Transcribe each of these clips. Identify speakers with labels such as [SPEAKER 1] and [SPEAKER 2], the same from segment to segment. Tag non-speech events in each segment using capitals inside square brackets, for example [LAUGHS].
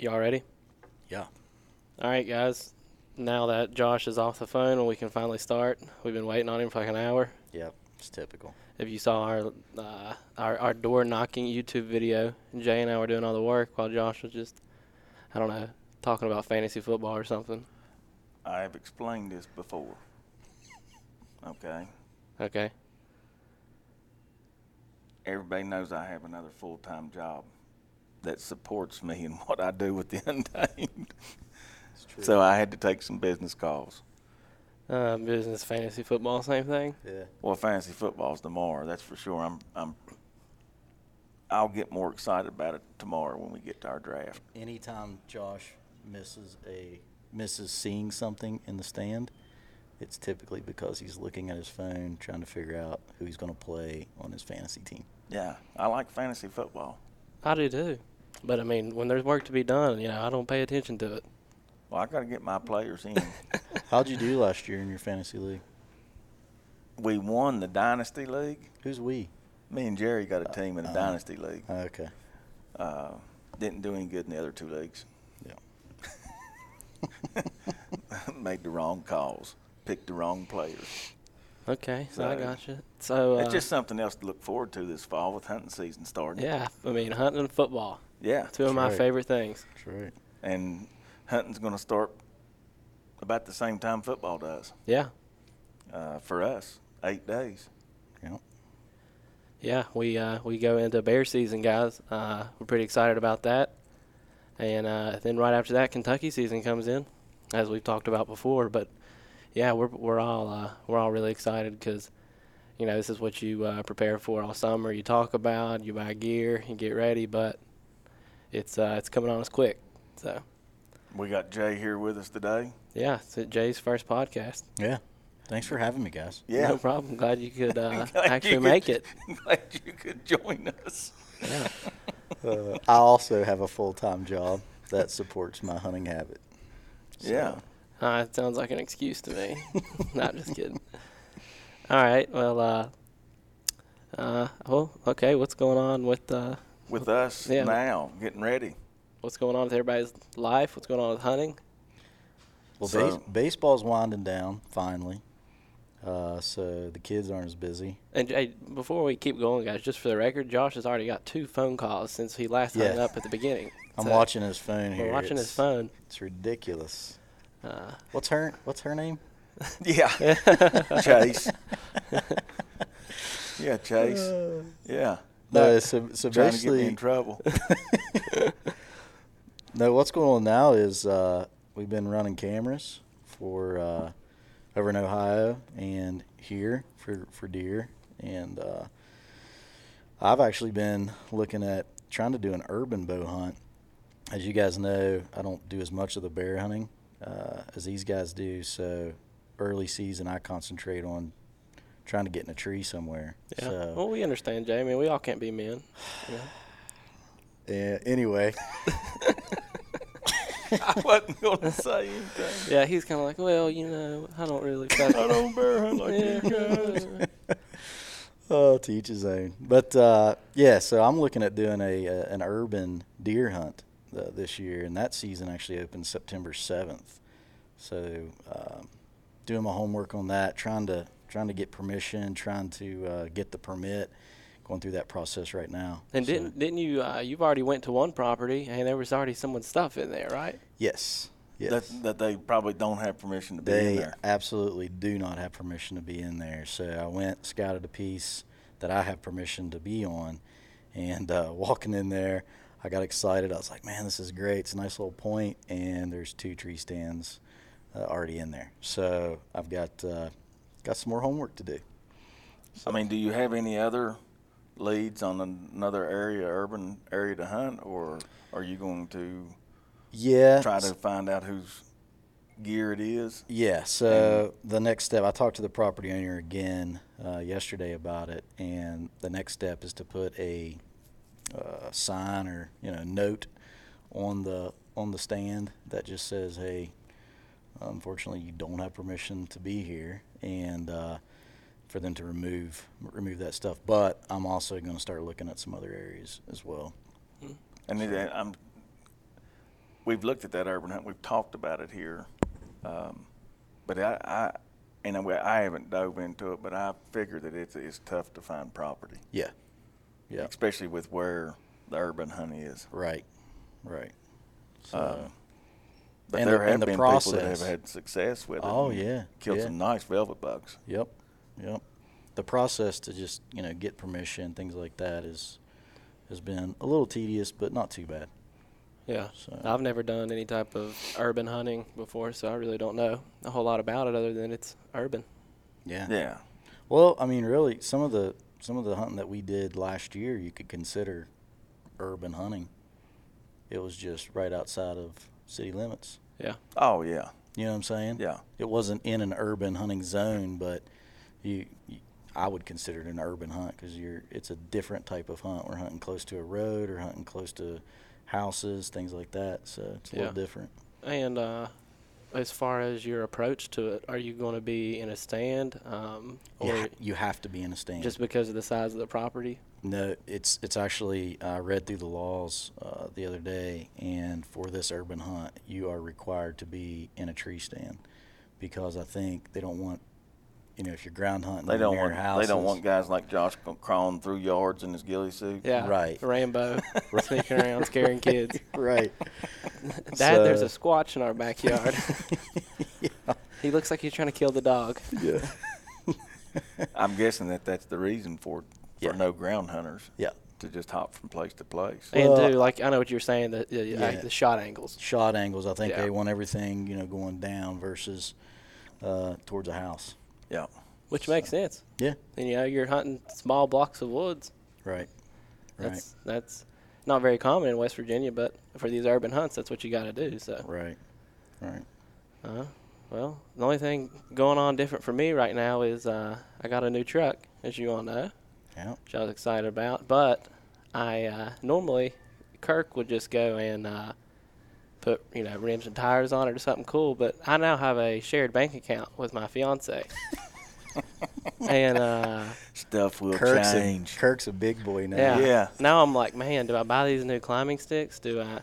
[SPEAKER 1] Y'all ready?
[SPEAKER 2] Yeah.
[SPEAKER 1] All right, guys. Now that Josh is off the phone and we can finally start, we've been waiting on him for like an hour.
[SPEAKER 2] Yep. It's typical.
[SPEAKER 1] If you saw our uh, our, our door knocking YouTube video, Jay and I were doing all the work while Josh was just, I don't know, talking about fantasy football or something.
[SPEAKER 3] I have explained this before. Okay.
[SPEAKER 1] Okay.
[SPEAKER 3] Everybody knows I have another full time job that supports me in [LAUGHS] what I do with the [LAUGHS] untamed. So I had to take some business calls.
[SPEAKER 1] Uh, business, fantasy football, same thing.
[SPEAKER 2] yeah.
[SPEAKER 3] Well, fantasy football's tomorrow, that's for sure. I'm I'm I'll get more excited about it tomorrow when we get to our draft.
[SPEAKER 2] Anytime Josh misses a misses seeing something in the stand, it's typically because he's looking at his phone trying to figure out who he's going to play on his fantasy team.
[SPEAKER 3] Yeah, I like fantasy football.
[SPEAKER 1] I do too. But I mean, when there's work to be done, you know, I don't pay attention to it.
[SPEAKER 3] Well, I got to get my players in. [LAUGHS]
[SPEAKER 2] How'd you do last year in your fantasy league?
[SPEAKER 3] we won the dynasty league.
[SPEAKER 2] Who's we?
[SPEAKER 3] Me and Jerry got a team in the
[SPEAKER 2] Uh,
[SPEAKER 3] dynasty league.
[SPEAKER 2] Okay.
[SPEAKER 3] Uh, didn't do any good in the other two leagues.
[SPEAKER 2] Yeah. [LAUGHS]
[SPEAKER 3] Made the wrong calls. Picked the wrong players.
[SPEAKER 1] Okay, so I
[SPEAKER 3] So-
[SPEAKER 1] got you. So uh,
[SPEAKER 3] it's just something else to look forward to this fall with hunting season starting.
[SPEAKER 1] yeah, I mean, hunting and football,
[SPEAKER 3] Yeah.
[SPEAKER 1] two of my
[SPEAKER 2] right.
[SPEAKER 1] favorite things.
[SPEAKER 2] That's right.
[SPEAKER 3] And hunting's going to start about the same time football does
[SPEAKER 1] Yeah,
[SPEAKER 3] uh, for us. Eight days.
[SPEAKER 2] Yeah.
[SPEAKER 1] yeah. We uh, we go into bear season, guys. Uh, we're pretty excited about that. And uh, then right after that, Kentucky season comes in, as we've talked about before. But yeah, we're we're all uh, we're all really excited because you know this is what you uh, prepare for all summer. You talk about, you buy gear, you get ready, but it's uh, it's coming on us quick. So
[SPEAKER 3] We got Jay here with us today.
[SPEAKER 1] yeah, it's Jay's first podcast.
[SPEAKER 2] Yeah. Thanks for having me, guys.
[SPEAKER 3] Yeah.
[SPEAKER 1] No problem. Glad you could uh, [LAUGHS]
[SPEAKER 3] Glad you
[SPEAKER 1] actually
[SPEAKER 3] could-
[SPEAKER 1] make it. [LAUGHS]
[SPEAKER 3] Glad you could join us.
[SPEAKER 1] Yeah.
[SPEAKER 2] Uh, [LAUGHS] I also have a full time job that supports my hunting habit. So,
[SPEAKER 3] Yeah.
[SPEAKER 1] Uh, it sounds like an excuse to me. Not just kidding. All right. Well, uh, uh, well, okay. What's going on with uh,
[SPEAKER 3] With us
[SPEAKER 1] Yeah.
[SPEAKER 3] now, getting ready.
[SPEAKER 1] what's going on with everybody's life? What's going on with hunting?
[SPEAKER 2] Well,
[SPEAKER 3] So-
[SPEAKER 2] base, baseball's winding down finally, uh, so the kids aren't as busy.
[SPEAKER 1] And hey, before we keep going, guys, just for the record, Josh has already got two phone calls since he last hung up at the beginning. [LAUGHS]
[SPEAKER 2] I'm
[SPEAKER 1] So,
[SPEAKER 2] watching his phone here.
[SPEAKER 1] We're watching his phone.
[SPEAKER 2] It's ridiculous.
[SPEAKER 1] Uh,
[SPEAKER 2] What's her What's her name? [LAUGHS] [LAUGHS]
[SPEAKER 3] Yeah. Chase. Yeah, Chase. Yeah.
[SPEAKER 2] No, so so
[SPEAKER 3] Trying to get me
[SPEAKER 2] basically,
[SPEAKER 3] in trouble. [LAUGHS]
[SPEAKER 2] no. What's going on now is uh, we've been running cameras for uh, over in Ohio and here for for deer, and uh, I've actually been looking at trying to do an urban bow hunt. As you guys know, I don't do as much of the bear hunting uh, as these guys do. So early season, I concentrate on trying to get in a tree somewhere.
[SPEAKER 1] yeah.
[SPEAKER 2] So,
[SPEAKER 1] well, we understand, Jay. I mean, we all can't be men. You know?
[SPEAKER 2] yeah, anyway, [LAUGHS] [LAUGHS]
[SPEAKER 3] I wasn't going to say anything.
[SPEAKER 1] Yeah, he's kind of like, well, you know, I don't really. [LAUGHS]
[SPEAKER 3] I don't bear hunt like
[SPEAKER 1] Yeah.
[SPEAKER 3] you guys.
[SPEAKER 2] oh, to each his own. But uh, yeah, so I'm looking at doing a, uh an urban deer hunt uh, this year, and that season actually opens September 7th. So um, doing my homework on that, trying to trying to get permission, trying to uh, get the permit, going through that process right now.
[SPEAKER 1] And
[SPEAKER 2] So,
[SPEAKER 1] didn't didn't you? Uh, you've already went to one property, and there was already someone's stuff in there, right?
[SPEAKER 2] yes, yes.
[SPEAKER 3] That, that they probably don't have permission to be in
[SPEAKER 2] They
[SPEAKER 3] there.
[SPEAKER 2] absolutely do not have permission to be in there. So I went, scouted a piece that I have permission to be on, and uh, [LAUGHS] walking in there, I got excited. I was like, "Man, this is great! It's a nice little. And there's two tree stands uh, already in there. So I've got uh, got some more homework to do.
[SPEAKER 3] I mean, do you have any other leads on another area, urban area to hunt, or are you going to
[SPEAKER 2] Yeah.
[SPEAKER 3] try to find out whose gear it is?
[SPEAKER 2] Yeah. So the next step, I talked to the property owner again uh, yesterday about it, and the next step is to put a uh, sign or you know note on the on the stand that just says, "Hey, unfortunately, you don't have permission to be here," and uh, for them to remove remove that stuff. But I'm also going to start looking at some other areas as well.
[SPEAKER 3] And it, I'm we've looked at that urban hunt. We've talked about it here, um, but I, I and I, I haven't dove into it. But I figure that it's it's tough to find property,
[SPEAKER 2] Yeah. Yeah.
[SPEAKER 3] especially with where the urban hunt is.
[SPEAKER 2] Right. Right. So,
[SPEAKER 3] Um, but
[SPEAKER 2] And
[SPEAKER 3] there
[SPEAKER 2] the-
[SPEAKER 3] have
[SPEAKER 2] and the
[SPEAKER 3] been people that have had success with it.
[SPEAKER 2] Oh, yeah,
[SPEAKER 3] killed
[SPEAKER 2] yeah.
[SPEAKER 3] some nice velvet bugs.
[SPEAKER 2] yep. Yep. The process to just, you know, get permission, things like that is has been a little tedious, but not too bad.
[SPEAKER 1] Yeah.
[SPEAKER 2] So-
[SPEAKER 1] I've never done any type of urban hunting before, so I really don't know a whole lot about it other than it's urban.
[SPEAKER 2] Yeah.
[SPEAKER 3] Yeah,
[SPEAKER 2] Well, I mean, really, some of the some of the hunting that we did last year, you could consider urban hunting. It was just right outside of city limits.
[SPEAKER 1] Yeah.
[SPEAKER 3] oh yeah,
[SPEAKER 2] You know what I'm saying?
[SPEAKER 3] yeah.
[SPEAKER 2] It wasn't in an urban hunting zone, but you, you I would consider it an urban hunt because you're it's a different type of hunt. We're hunting close to a road or hunting close to houses, things like that. So it's a
[SPEAKER 1] Yeah.
[SPEAKER 2] little different.
[SPEAKER 1] And uh, as far as your approach to it, are you going to be in a stand, um, or
[SPEAKER 2] you have to be in a stand.
[SPEAKER 1] just because of the size of the property?
[SPEAKER 2] No, it's it's actually I read through the laws uh, the other day, and for this urban hunt, you are required to be in a tree stand because I think they don't want, you know, if you're ground hunting
[SPEAKER 3] They don't
[SPEAKER 2] near
[SPEAKER 3] want
[SPEAKER 2] houses,
[SPEAKER 3] they don't want guys like Josh crawling through yards in his ghillie suit.
[SPEAKER 1] Yeah.
[SPEAKER 2] Right.
[SPEAKER 1] Rainbow, [LAUGHS] sneaking around, scaring kids. [LAUGHS]
[SPEAKER 2] right.
[SPEAKER 1] Dad, there's a
[SPEAKER 2] So-
[SPEAKER 1] squatch in our backyard. [LAUGHS]
[SPEAKER 2] yeah.
[SPEAKER 1] he looks like he's trying to kill the dog.
[SPEAKER 2] Yeah.
[SPEAKER 3] I'm guessing that that's the reason for for
[SPEAKER 2] Yeah.
[SPEAKER 3] no ground hunters
[SPEAKER 2] yeah.
[SPEAKER 3] to just hop from place to place.
[SPEAKER 1] And
[SPEAKER 2] Well,
[SPEAKER 1] do like I know what you're saying that uh,
[SPEAKER 2] Yeah.
[SPEAKER 1] the shot angles.
[SPEAKER 2] Shot angles. I think
[SPEAKER 1] Yeah.
[SPEAKER 2] they want everything you know going down versus uh, towards a house.
[SPEAKER 3] Yeah,
[SPEAKER 1] Which makes sense.
[SPEAKER 2] Yeah.
[SPEAKER 1] And you know, you're hunting small blocks of woods.
[SPEAKER 2] Right. Right.
[SPEAKER 1] That's that's not very common in West Virginia, but for these urban hunts, that's what you got to do. So,
[SPEAKER 2] Right. Right.
[SPEAKER 1] uh, well, the only thing going on different for me right now is uh, I got a new truck, as you all know,
[SPEAKER 2] Yeah.
[SPEAKER 1] which I was excited about. But I uh, normally Kirk would just go and uh, put you know rims and tires on it or something cool. But I now have a shared bank account with my fiance, [LAUGHS] and. Uh,
[SPEAKER 3] stuff will
[SPEAKER 2] Kirk's
[SPEAKER 3] change.
[SPEAKER 2] a, Kirk's a big boy now.
[SPEAKER 1] Yeah.
[SPEAKER 3] Yeah.
[SPEAKER 1] Now I'm like, man, do I buy these new climbing sticks? Do I?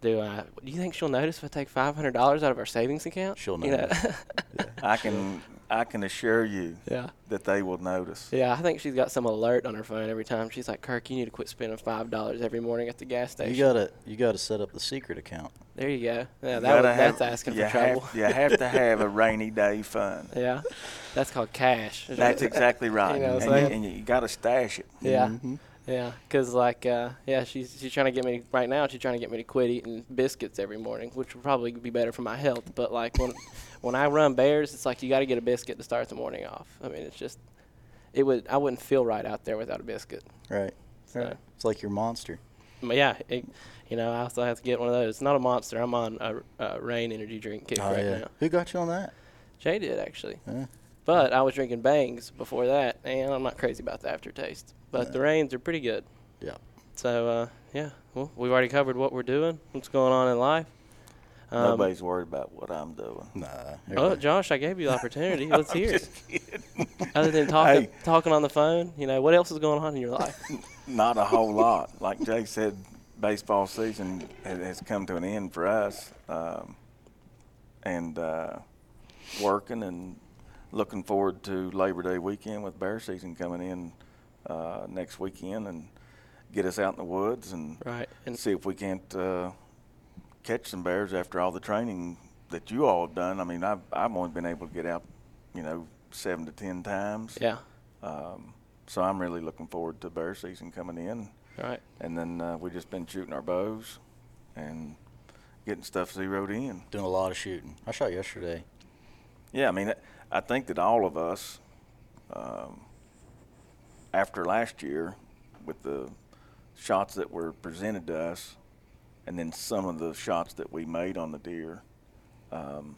[SPEAKER 1] Do I? Do you think she'll notice if I take five hundred dollars out of our savings account?
[SPEAKER 2] She'll
[SPEAKER 1] You know?
[SPEAKER 2] notice. [LAUGHS]
[SPEAKER 3] I can I can assure you
[SPEAKER 1] yeah.
[SPEAKER 3] that they will notice.
[SPEAKER 1] Yeah, I think she's got some alert on her phone every time. She's like, Kirk, you need to quit spending five dollars every morning at the gas station.
[SPEAKER 2] You gotta you gotta set up the secret account.
[SPEAKER 1] there you go. Yeah,
[SPEAKER 3] You
[SPEAKER 1] that was,
[SPEAKER 3] have-
[SPEAKER 1] that's asking
[SPEAKER 3] you
[SPEAKER 1] for trouble.
[SPEAKER 3] Have, you have to have a [LAUGHS] rainy day fund.
[SPEAKER 1] yeah, that's called cash.
[SPEAKER 3] That's exactly right.
[SPEAKER 1] You know what I'm
[SPEAKER 3] and, you,
[SPEAKER 1] saying?
[SPEAKER 3] and you got to stash it.
[SPEAKER 1] Yeah.
[SPEAKER 2] Mhm.
[SPEAKER 1] Yeah, cause like uh, yeah, she's she's trying to get me right now. She's trying to get me to quit eating biscuits every morning, which would probably be better for my health. But like when when I run bears, it's like you got to get a biscuit to start the morning off. I mean, it's just it would I wouldn't feel right out there without a biscuit.
[SPEAKER 2] Right.
[SPEAKER 1] So,
[SPEAKER 2] Right. It's like your monster.
[SPEAKER 1] but yeah, it, you know, I also have to get one of those. It's not a monster. I'm on a, a Reign energy drink kick
[SPEAKER 2] Oh
[SPEAKER 1] right
[SPEAKER 2] yeah.
[SPEAKER 1] now.
[SPEAKER 2] Who got you on that?
[SPEAKER 1] Jay did actually,
[SPEAKER 2] Yeah.
[SPEAKER 1] but I was drinking Bangs before that, and I'm not crazy about the aftertaste. But
[SPEAKER 2] No.
[SPEAKER 1] the Reigns are pretty good.
[SPEAKER 2] Yeah.
[SPEAKER 1] So uh, yeah, well, we've already covered what we're doing, what's going on in life. Um,
[SPEAKER 3] Nobody's worried about what I'm doing.
[SPEAKER 2] Nah.
[SPEAKER 1] Oh, Josh, I gave you the opportunity. [LAUGHS] Let's hear it.
[SPEAKER 3] Just kidding.
[SPEAKER 1] Other than talking,
[SPEAKER 3] Hey.
[SPEAKER 1] talking on the phone, you know, what else is going on in your life? [LAUGHS]
[SPEAKER 3] Not a whole lot. Like Jay said, baseball season ha- has come to an end for us, um, and uh, working and looking forward to Labor Day weekend with bear season coming in uh, next weekend and get us out in the woods and
[SPEAKER 1] right. And
[SPEAKER 3] see if we can't uh, catch some bears after all the training that you all have done. I mean, I've I've only been able to get out, you know, seven to ten times.
[SPEAKER 1] yeah,
[SPEAKER 3] Um, so I'm really looking forward to bear season coming in,
[SPEAKER 1] right.
[SPEAKER 3] and then uh, we've just been shooting our bows and getting stuff zeroed in.
[SPEAKER 2] Doing a lot of shooting. I shot yesterday.
[SPEAKER 3] Yeah, I mean, I think that all of us, um, after last year, with the shots that were presented to us, and then some of the shots that we made on the deer, um,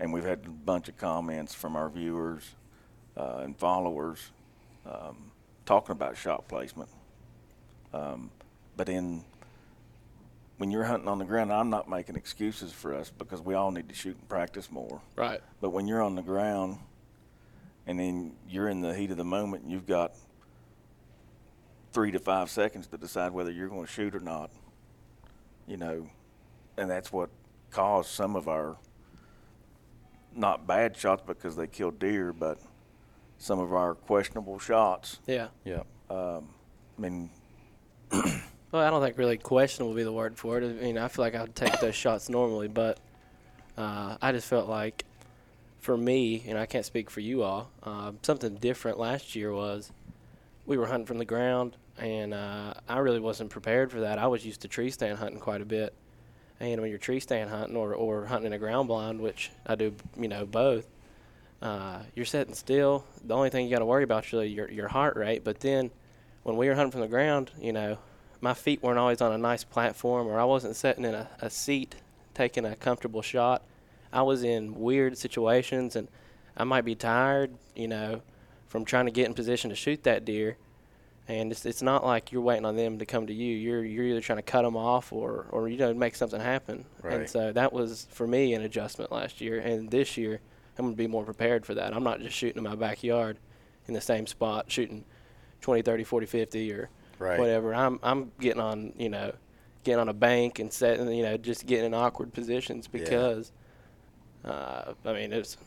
[SPEAKER 3] and we've had a bunch of comments from our viewers uh, and followers um, talking about shot placement. Um, but in when you're hunting on the ground, I'm not making excuses for us because we all need to shoot and practice more.
[SPEAKER 1] Right.
[SPEAKER 3] But when you're on the ground and then you're in the heat of the moment and you've got three to five seconds to decide whether you're going to shoot or not, you know, and that's what caused some of our not bad shots because they killed deer, but some of our questionable shots.
[SPEAKER 1] Yeah.
[SPEAKER 2] Yeah.
[SPEAKER 3] I mean, [CLEARS THROAT]
[SPEAKER 1] Well, I don't think really questionable would be the word for it. I mean, I feel like I would take those shots normally, but uh, I just felt like, for me, and I can't speak for you all, uh, something different last year was we were hunting from the ground, and uh, I really wasn't prepared for that. I was used to tree stand hunting quite a bit, and when you're tree stand hunting or, or hunting in a ground blind, which I do, you know, both, uh, you're sitting still. The only thing you got to worry about is really your your heart rate. But then, when we were hunting from the ground, you know, my feet weren't always on a nice platform, or I wasn't sitting in a, a seat taking a comfortable shot. I was in weird situations, and I might be tired, you know, from trying to get in position to shoot that deer. And it's, it's not like you're waiting on them to come to you. You're you're either trying to cut them off or or you know make something happen.
[SPEAKER 2] Right.
[SPEAKER 1] And so that was for me an adjustment last year. And this year I'm gonna be more prepared for that. I'm not just shooting in my backyard in the same spot, shooting 20, 30, 40, 50 or
[SPEAKER 2] Right.
[SPEAKER 1] whatever. I'm I'm getting on you know getting on a bank and setting you know just getting in awkward positions because uh, I mean it's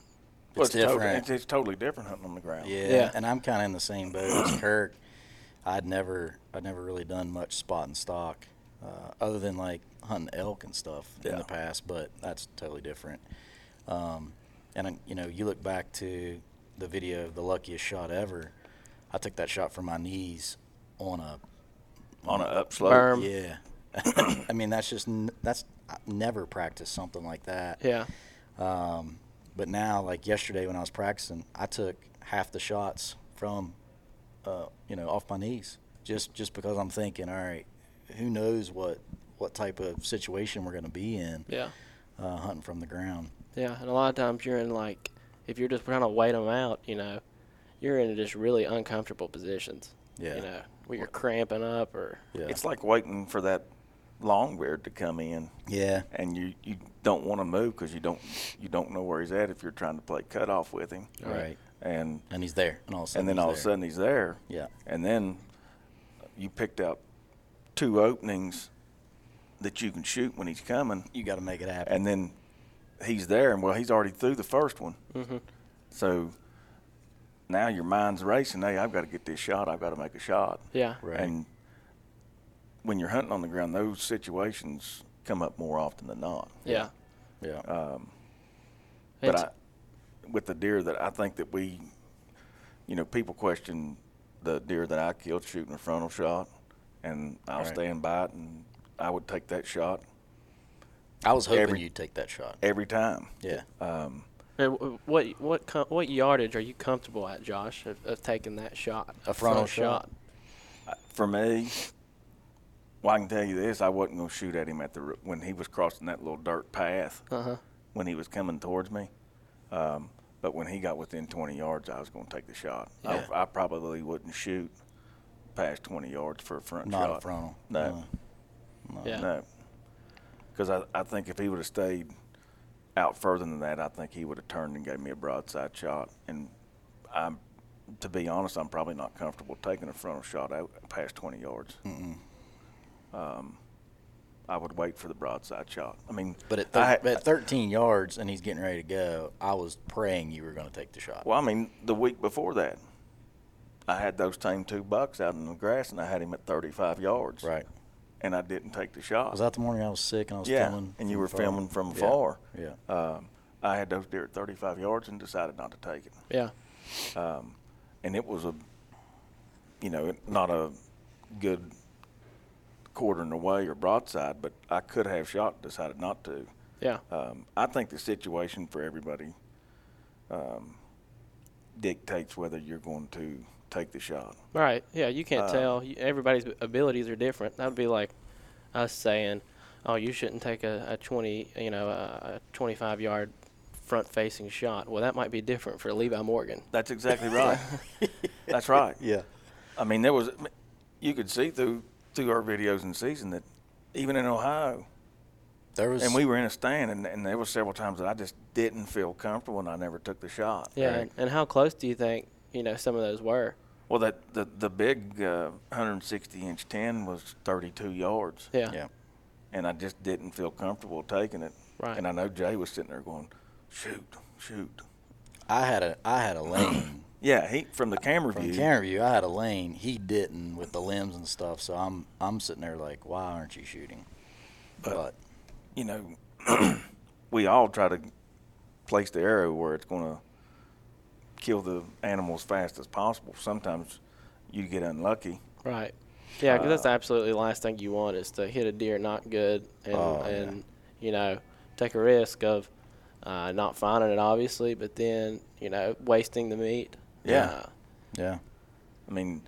[SPEAKER 3] well,
[SPEAKER 2] It's
[SPEAKER 3] totally,
[SPEAKER 2] different.
[SPEAKER 3] it's, it's totally different hunting on the ground.
[SPEAKER 2] Yeah,
[SPEAKER 1] Yeah.
[SPEAKER 2] and I'm kind of in the same boat as Kirk. I'd never, I'd never really done much spot and stock, uh, other than like hunting elk and stuff in the past. But that's totally different. Um, and uh, you know, you look back to the video of the luckiest shot ever. I took that shot from my knees on a
[SPEAKER 3] On an upslope.
[SPEAKER 1] Berm.
[SPEAKER 2] yeah. [COUGHS] I mean, that's just n- that's I never practiced something like that.
[SPEAKER 1] yeah
[SPEAKER 2] Um, but now, like yesterday when I was practicing, I took half the shots from, uh, you know, off my knees, just just because I'm thinking, all right, who knows what what type of situation we're going to be in
[SPEAKER 1] yeah
[SPEAKER 2] uh, hunting from the ground.
[SPEAKER 1] yeah. And a lot of times you're in like if you're just trying to wait them out, you know, you're in just really uncomfortable positions.
[SPEAKER 2] Yeah.
[SPEAKER 1] You know, where you're cramping up or
[SPEAKER 2] Yeah.
[SPEAKER 3] It's like waiting for that long beard to come in,
[SPEAKER 2] yeah.
[SPEAKER 3] and you, you don't want to move because you don't you don't know where he's at if you're trying to play cutoff with him,
[SPEAKER 2] Right.
[SPEAKER 3] And
[SPEAKER 2] And he's there, and all of a sudden,
[SPEAKER 3] and then
[SPEAKER 2] he's
[SPEAKER 3] all of a sudden he's there,
[SPEAKER 2] yeah,
[SPEAKER 3] and then you picked out two openings that you can shoot when he's coming,
[SPEAKER 2] you got to make it happen.
[SPEAKER 3] and then he's there, and well, he's already through the first one.
[SPEAKER 1] Mm-hmm.
[SPEAKER 3] So now your mind's racing. Hey, I've got to get this shot. I've got to make a shot.
[SPEAKER 1] yeah.
[SPEAKER 2] Right.
[SPEAKER 3] And when you're hunting on the ground, those situations come up more often than not.
[SPEAKER 1] Yeah.
[SPEAKER 2] yeah,
[SPEAKER 3] But
[SPEAKER 1] It's-
[SPEAKER 3] I, with the deer that I think that we, you know, people question the deer that I killed shooting a frontal shot, and I'll
[SPEAKER 2] Right.
[SPEAKER 3] stand by it, and I would take that shot
[SPEAKER 2] I was hoping
[SPEAKER 3] every-
[SPEAKER 2] you'd take that shot.
[SPEAKER 3] every time.
[SPEAKER 2] Yeah,
[SPEAKER 3] Um,
[SPEAKER 1] And what what com- what yardage are you comfortable at, Josh, of, of taking that shot?
[SPEAKER 2] A frontal shot?
[SPEAKER 3] for me, well, I can tell you this: I wasn't going to shoot at him at the when he was crossing that little dirt path.
[SPEAKER 1] Uh huh.
[SPEAKER 3] when he was coming towards me. Um, but when he got within 20 yards, I was going to take the shot.
[SPEAKER 2] Yeah.
[SPEAKER 3] I, I probably wouldn't shoot past 20 yards for a front
[SPEAKER 2] not
[SPEAKER 3] shot.
[SPEAKER 2] a frontal.
[SPEAKER 3] No,
[SPEAKER 2] No.
[SPEAKER 1] Yeah.
[SPEAKER 3] no. Because I, I think if he would have stayed out further than that, I think he would have turned and gave me a broadside shot. And I'm, to be honest, I'm probably not comfortable taking a frontal shot out past 20 yards.
[SPEAKER 2] Mm-mm.
[SPEAKER 3] Um, I would wait for the broadside shot. I mean,
[SPEAKER 2] But at, thir-
[SPEAKER 3] had-
[SPEAKER 2] at 13 yards and he's getting ready to go, I was praying you were going to take the shot.
[SPEAKER 3] Well, I mean, the week before that, I had those same two bucks out in the grass, and I had him at 35 yards.
[SPEAKER 2] Right.
[SPEAKER 3] And I didn't take the shot.
[SPEAKER 2] Was that the morning I was sick and I was
[SPEAKER 3] yeah,
[SPEAKER 2] filming?
[SPEAKER 3] and you were
[SPEAKER 2] afar?
[SPEAKER 3] filming from
[SPEAKER 2] Yeah.
[SPEAKER 3] afar.
[SPEAKER 2] Yeah.
[SPEAKER 3] Um, I had those deer at 35 yards and decided not to take it.
[SPEAKER 1] Yeah.
[SPEAKER 3] Um, and it was a, you know, not a good quartering away or broadside, but I could have shot, decided not to.
[SPEAKER 1] Yeah.
[SPEAKER 3] Um, I think the situation for everybody um, dictates whether you're going to take the shot.
[SPEAKER 1] Right. Yeah. You can't
[SPEAKER 3] Uh,
[SPEAKER 1] tell. Everybody's abilities are different. That would be like us saying, "Oh, you shouldn't take a, a twenty, you know, a, a twenty-five yard front-facing shot." Well, that might be different for Levi Morgan.
[SPEAKER 3] That's exactly [LAUGHS] right. [LAUGHS] That's right.
[SPEAKER 2] Yeah.
[SPEAKER 3] I mean, there was you could see through through our videos in season that even in Ohio,
[SPEAKER 2] There was.
[SPEAKER 3] and we were in a stand, and, and there were several times that I just didn't feel comfortable, and I never took the shot.
[SPEAKER 1] Yeah.
[SPEAKER 2] Right.
[SPEAKER 1] And, and how close do you think you know some of those were?
[SPEAKER 3] Well, that the the big uh, 160 inch 10 was 32 yards,
[SPEAKER 1] Yeah.
[SPEAKER 2] Yeah.
[SPEAKER 3] and I just didn't feel comfortable taking it.
[SPEAKER 1] Right.
[SPEAKER 3] And I know Jay was sitting there going, "Shoot, shoot."
[SPEAKER 2] I had a I had a lane
[SPEAKER 3] Yeah, he from the camera view.
[SPEAKER 2] from
[SPEAKER 3] view.
[SPEAKER 2] the camera view. I had a lane. He didn't with the limbs and stuff. So I'm I'm sitting there like, why aren't you shooting?
[SPEAKER 3] But-
[SPEAKER 2] But
[SPEAKER 3] you know, [CLEARS THROAT] we all try to place the arrow where it's going to kill the animal as fast as possible. Sometimes you get unlucky.
[SPEAKER 1] Right. Yeah, 'cause that's
[SPEAKER 3] Uh,
[SPEAKER 1] absolutely the last thing you want is to hit a deer not good and
[SPEAKER 2] Oh, yeah.
[SPEAKER 1] and you know take a risk of uh, not finding it obviously, but then you know wasting the meat.
[SPEAKER 3] Yeah.
[SPEAKER 2] Yeah,
[SPEAKER 3] I mean,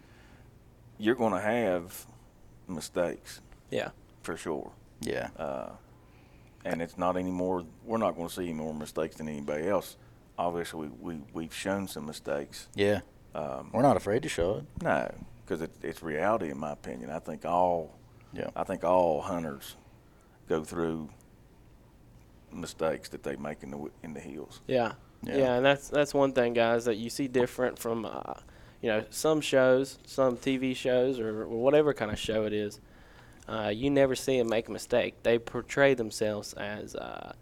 [SPEAKER 3] you're going to have mistakes
[SPEAKER 1] yeah.
[SPEAKER 3] for sure.
[SPEAKER 2] yeah,
[SPEAKER 3] Uh, and it's not any more. We're not going to see any more mistakes than anybody else. Obviously, we, we we've shown some mistakes.
[SPEAKER 2] yeah.
[SPEAKER 3] Um,
[SPEAKER 2] We're not afraid to show it.
[SPEAKER 3] no, because it, it's reality, in my opinion. I think all
[SPEAKER 2] Yeah.
[SPEAKER 3] I think all hunters go through mistakes that they make in the in the hills.
[SPEAKER 1] Yeah.
[SPEAKER 2] Yeah.
[SPEAKER 1] yeah, and that's that's one thing, guys, that you see different from, uh, you know, some shows, some TV shows, or, or whatever kind of show it is. Uh, you never see them make a mistake. They portray themselves as uh,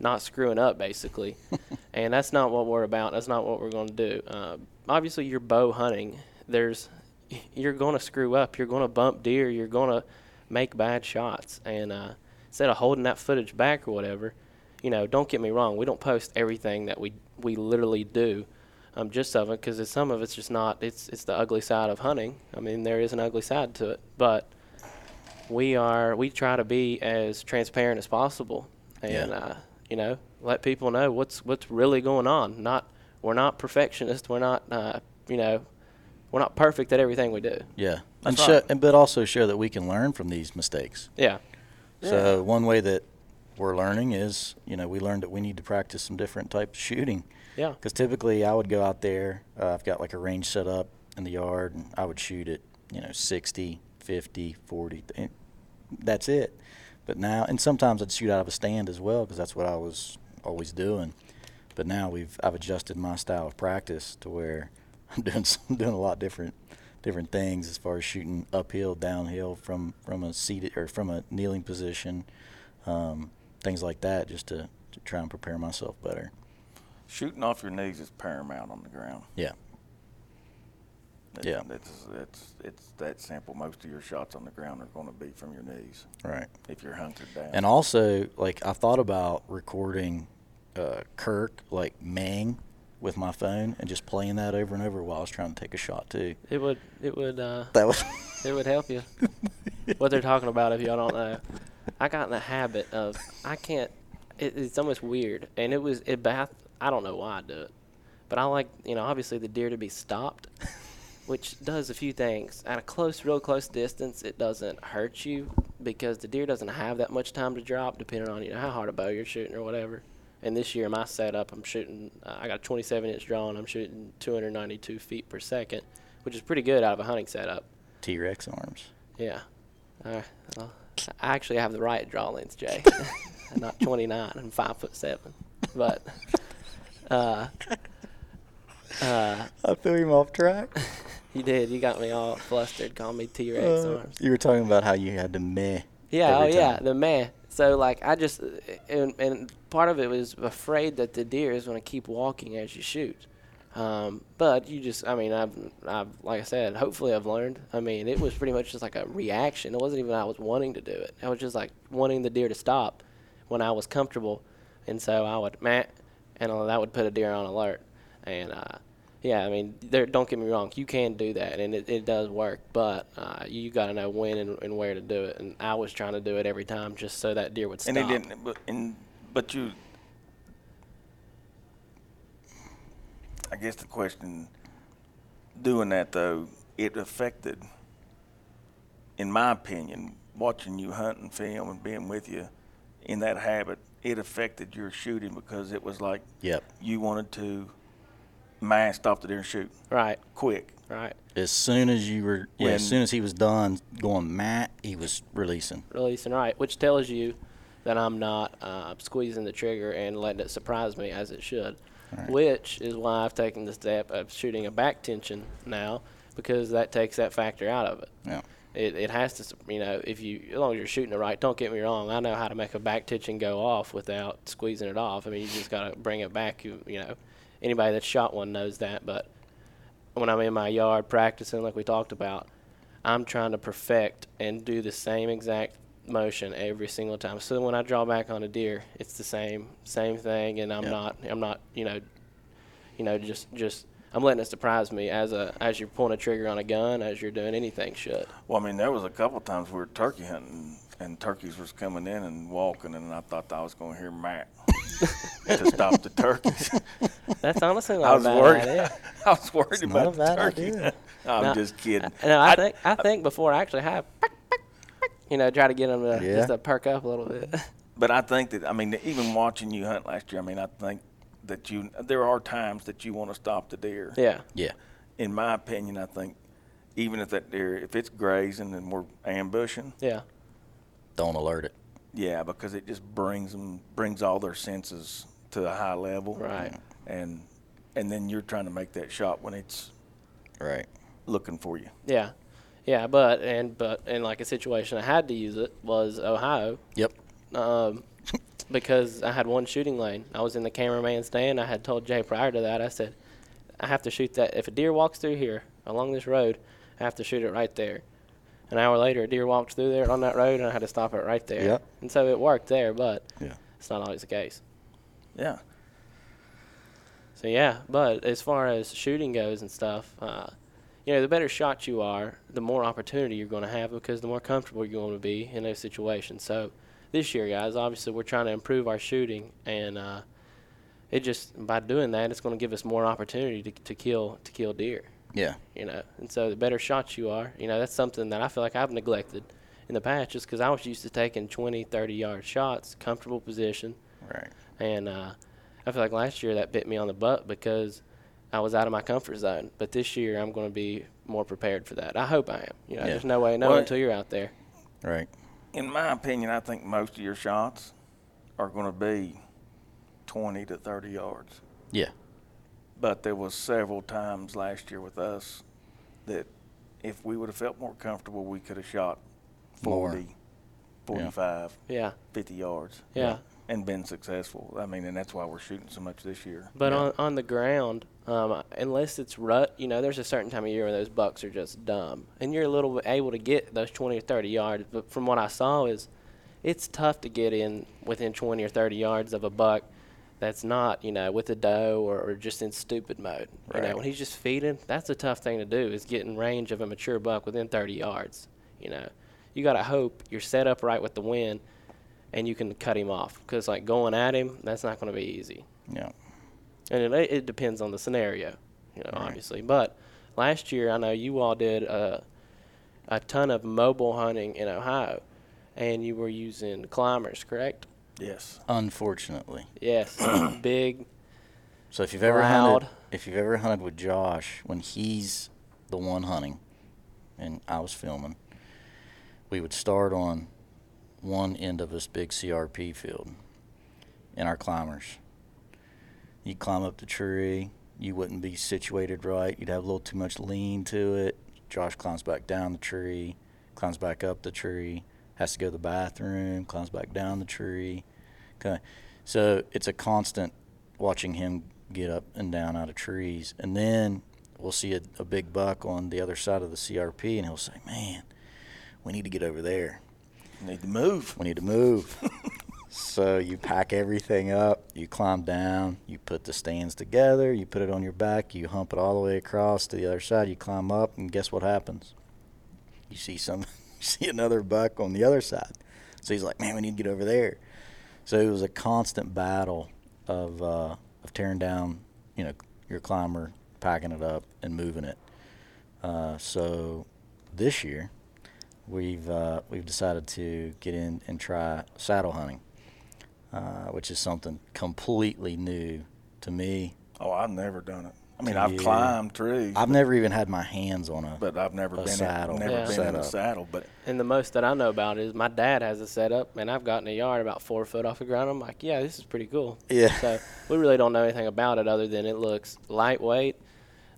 [SPEAKER 1] not screwing up, basically, [LAUGHS] and that's not what we're about. That's not what we're going to do. Uh, obviously, you're bow hunting. There's, [LAUGHS] you're going to screw up. You're going to bump deer. You're going to make bad shots, and uh, instead of holding that footage back or whatever, you know, don't get me wrong. We don't post everything that we we literally do, um, just of it, because some of it's just not. It's it's the ugly side of hunting. I mean, there is an ugly side to it, but we are we try to be as transparent as possible, and
[SPEAKER 2] Yeah.
[SPEAKER 1] uh, you know, let people know what's what's really going on. Not we're not perfectionists. We're not uh, you know, we're not perfect at everything we do.
[SPEAKER 2] Yeah, and
[SPEAKER 3] That's
[SPEAKER 2] show,
[SPEAKER 3] right.
[SPEAKER 2] and but also show that we can learn from these mistakes.
[SPEAKER 1] Yeah,
[SPEAKER 2] So one way that we're learning is, you know, we learned that we need to practice some different types of shooting.
[SPEAKER 1] yeah,
[SPEAKER 2] Because typically I would go out there, uh, I've got like a range set up in the yard, and I would shoot at, you know, 60, 50, 40. That's it. But now, and sometimes I'd shoot out of a stand as well, because that's what I was always doing. But now we've I've adjusted my style of practice to where [LAUGHS] I'm doing some, [LAUGHS] doing a lot different different things as far as shooting uphill, downhill from from a seated or from a kneeling position, um, things like that, just to, to try and prepare myself better.
[SPEAKER 3] Shooting off your knees is paramount on the ground.
[SPEAKER 2] Yeah.
[SPEAKER 3] It-
[SPEAKER 2] Yeah.
[SPEAKER 3] It's, it's, it's that simple. Most of your shots on the ground are going to be from your knees
[SPEAKER 2] Right.
[SPEAKER 3] if you're hunkered down.
[SPEAKER 2] And also, like I thought about recording uh, Kirk like Mang with my phone and just playing that over and over while I was trying to take a shot too.
[SPEAKER 1] it would it would uh,
[SPEAKER 2] That was
[SPEAKER 1] it would help you. what they're talking about if y'all don't know. [LAUGHS] I got in the habit of I can't. It, it's almost weird, and it was it bath. I don't know why I do it, but I like you know obviously the deer to be stopped, [LAUGHS] which does a few things. At a close, real close distance, it doesn't hurt you because the deer doesn't have that much time to drop, depending on you know how hard a bow you're shooting or whatever. And this year, my setup, I'm shooting. Uh, I got a 27 inch draw, and I'm shooting 292 feet per second, which is pretty good out of a hunting setup.
[SPEAKER 2] T Rex arms.
[SPEAKER 1] Yeah. Uh, well, I actually have the right draw length, Jay. [LAUGHS] I'm not 29. I'm five foot seven. But uh, uh,
[SPEAKER 2] I threw him off track. [LAUGHS]
[SPEAKER 1] you did. You got me all flustered, calling me T Rex
[SPEAKER 2] Uh,
[SPEAKER 1] arms.
[SPEAKER 2] you were talking about how you had to meh.
[SPEAKER 1] Yeah. Oh,
[SPEAKER 2] every
[SPEAKER 1] yeah. The man. So like I just and, and part of it was afraid that the deer is going to keep walking as you shoot. Um, but you just, I mean, I've, I've, like I said, hopefully I've learned. I mean, it was pretty much just like a reaction. It wasn't even I was wanting to do it. I was just like wanting the deer to stop when I was comfortable, and so I would, and that would put a deer on alert. And uh, yeah, I mean, there, don't get me wrong, you can do that, and it, it does work. But uh, you got to know when and, and where to do it. And I was trying to do it every time just so that deer would stop.
[SPEAKER 3] and it didn't. But, and, but you. I guess the question, doing that though, it affected. In my opinion, watching you hunt and film and being with you, in that habit, it affected your shooting because it was like
[SPEAKER 2] Yep.
[SPEAKER 3] you wanted to man stop the deer and shoot
[SPEAKER 1] Right,
[SPEAKER 3] quick.
[SPEAKER 1] right.
[SPEAKER 2] As soon as you were, yeah, as soon as he was done going Matt, he was releasing.
[SPEAKER 1] releasing right, which tells you that I'm not uh, squeezing the trigger and letting it surprise me as it should.
[SPEAKER 2] Right.
[SPEAKER 1] Which is why I've taken the step of shooting a back tension now, because that takes that factor out of it.
[SPEAKER 2] Yeah.
[SPEAKER 1] It, it has to, you know, if you, as long as you're shooting it right, don't get me wrong. I know how to make a back tension go off without squeezing it off. I mean, you just got to bring it back. You, you know, anybody that's shot one knows that. But when I'm in my yard practicing, like we talked about, I'm trying to perfect and do the same exact motion every single time. So when I draw back on a deer, it's the same same thing, and I'm not I'm not you know, you know just just I'm letting it surprise me as a as you're pulling a trigger on a gun as you're doing anything shit.
[SPEAKER 3] Well, I mean, there was a couple times we were turkey hunting, and turkeys was coming in and walking, and I thought I was going to hear Matt [LAUGHS] to stop the turkeys.
[SPEAKER 1] That's honestly not
[SPEAKER 3] I was
[SPEAKER 1] a bad
[SPEAKER 3] worried.
[SPEAKER 1] idea. [LAUGHS]
[SPEAKER 3] I was worried
[SPEAKER 2] not
[SPEAKER 3] about the turkey. [LAUGHS] I'm
[SPEAKER 1] No,
[SPEAKER 3] just kidding.
[SPEAKER 1] I, no, I, think I think before I actually have, you know, try to get them to
[SPEAKER 2] Yeah.
[SPEAKER 1] just to perk up a little bit. [LAUGHS]
[SPEAKER 3] But I think that I mean, even watching you hunt last year, I mean, I think that you there are times that you want to stop the deer.
[SPEAKER 1] yeah,
[SPEAKER 2] Yeah.
[SPEAKER 3] In my opinion, I think even if that deer, if it's grazing and we're ambushing,
[SPEAKER 1] yeah,
[SPEAKER 2] Don't alert it.
[SPEAKER 3] yeah, because it just brings them brings all their senses to a high level.
[SPEAKER 1] Right.
[SPEAKER 3] And and then you're trying to make that shot when it's
[SPEAKER 2] Right.
[SPEAKER 3] looking for you.
[SPEAKER 1] yeah, yeah. But and but in like a situation I had to use it was Ohio.
[SPEAKER 2] Yep.
[SPEAKER 1] um, [LAUGHS] because I had one shooting lane. I was in the cameraman stand. I had told Jay prior to that, I said, I have to shoot that. If a deer walks through here along this road, I have to shoot it right there. An hour later, a deer walked through there on that road, and I had to stop it right there.
[SPEAKER 2] Yep.
[SPEAKER 1] And so it worked there, but
[SPEAKER 2] Yeah.
[SPEAKER 1] it's not always the case.
[SPEAKER 3] Yeah.
[SPEAKER 1] So yeah, but as far as shooting goes and stuff, uh, you know, the better shot you are, the more opportunity you're going to have because the more comfortable you're going to be in those situations. So this year, guys, obviously we're trying to improve our shooting, and uh, it just by doing that, it's going to give us more opportunity to, to kill to kill deer.
[SPEAKER 2] Yeah.
[SPEAKER 1] You know, and so the better shots you are, you know, that's something that I feel like I've neglected in the past just because I was used to taking 20, 30 yard shots, comfortable position,
[SPEAKER 2] Right.
[SPEAKER 1] and uh, I feel like last year that bit me on the butt because I was out of my comfort zone. But this year I'm going to be more prepared for that. I hope I am. You know,
[SPEAKER 2] Yeah.
[SPEAKER 1] there's no way of knowing
[SPEAKER 3] Well-
[SPEAKER 1] until you're out there.
[SPEAKER 2] Right.
[SPEAKER 3] In my opinion, I think most of your shots are going to be 20 to 30 yards.
[SPEAKER 2] Yeah.
[SPEAKER 3] But there was several times last year with us that if we would have felt more comfortable, we could have shot
[SPEAKER 2] More.
[SPEAKER 3] 40, 45,
[SPEAKER 1] Yeah,
[SPEAKER 3] 50 yards
[SPEAKER 1] yeah.
[SPEAKER 3] and been successful. I mean, and that's why we're shooting so much this year.
[SPEAKER 1] But
[SPEAKER 2] Yeah.
[SPEAKER 1] on on the ground, um, unless it's rut, you know, there's a certain time of year where those bucks are just dumb, and you're a little bit able to get those 20 or 30 yards. But from what I saw, is it's tough to get in within 20 or 30 yards of a buck that's not, you know, with a doe or, or just in stupid mode. You know,
[SPEAKER 2] Right.
[SPEAKER 1] when he's just feeding, that's a tough thing to do. Is get in range of a mature buck within 30 yards. You know, you got to hope you're set up right with the wind, and you can cut him off. Because like going at him, that's not going to be easy
[SPEAKER 2] Yeah.
[SPEAKER 1] And it, it depends on the scenario, you know,
[SPEAKER 2] Right.
[SPEAKER 1] obviously. But last year, I know you all did a, a ton of mobile hunting in Ohio, and you were using climbers, correct?
[SPEAKER 3] Yes.
[SPEAKER 2] Unfortunately.
[SPEAKER 1] Yes, [CLEARS THROAT] big.
[SPEAKER 2] So if you've ever
[SPEAKER 1] Loud.
[SPEAKER 2] hunted, if you've ever hunted with Josh when he's the one hunting, and I was filming, we would start on one end of this big CRP field in our climbers. You'd climb up the tree. You wouldn't be situated right. You'd have a little too much lean to it. Josh climbs back down the tree, climbs back up the tree, has to go to the bathroom, climbs back down the tree. Okay. So it's a constant watching him get up and down out of trees. And then we'll see a, a big buck on the other side of the CRP, and he'll say, Man, we need to get over there.
[SPEAKER 3] We Need to move.
[SPEAKER 2] We need to move. [LAUGHS] so you pack everything up, you climb down, you put the stands together, you put it on your back, you hump it all the way across to the other side, you climb up, and guess what happens? You see some, [LAUGHS] you see another buck on the other side. So he's like, man, we need to get over there. So it was a constant battle of uh, of tearing down, you know, your climber, packing it up, and moving it. Uh, so this year, we've uh, we've decided to get in and try saddle hunting, uh, which is something completely new to me.
[SPEAKER 3] Oh, I've never done it. I mean, I've
[SPEAKER 2] you.
[SPEAKER 3] climbed trees,
[SPEAKER 2] I've never even had my hands on a.
[SPEAKER 3] but I've never
[SPEAKER 2] a
[SPEAKER 3] been
[SPEAKER 2] saddle.
[SPEAKER 3] in, never
[SPEAKER 1] Yeah.
[SPEAKER 3] been in a saddle. But
[SPEAKER 1] And the most that I know about is my dad has a setup, and I've gotten a yard about four foot off the ground. I'm like, yeah, this is pretty cool.
[SPEAKER 2] Yeah.
[SPEAKER 1] So we really don't know anything about it other than it looks lightweight,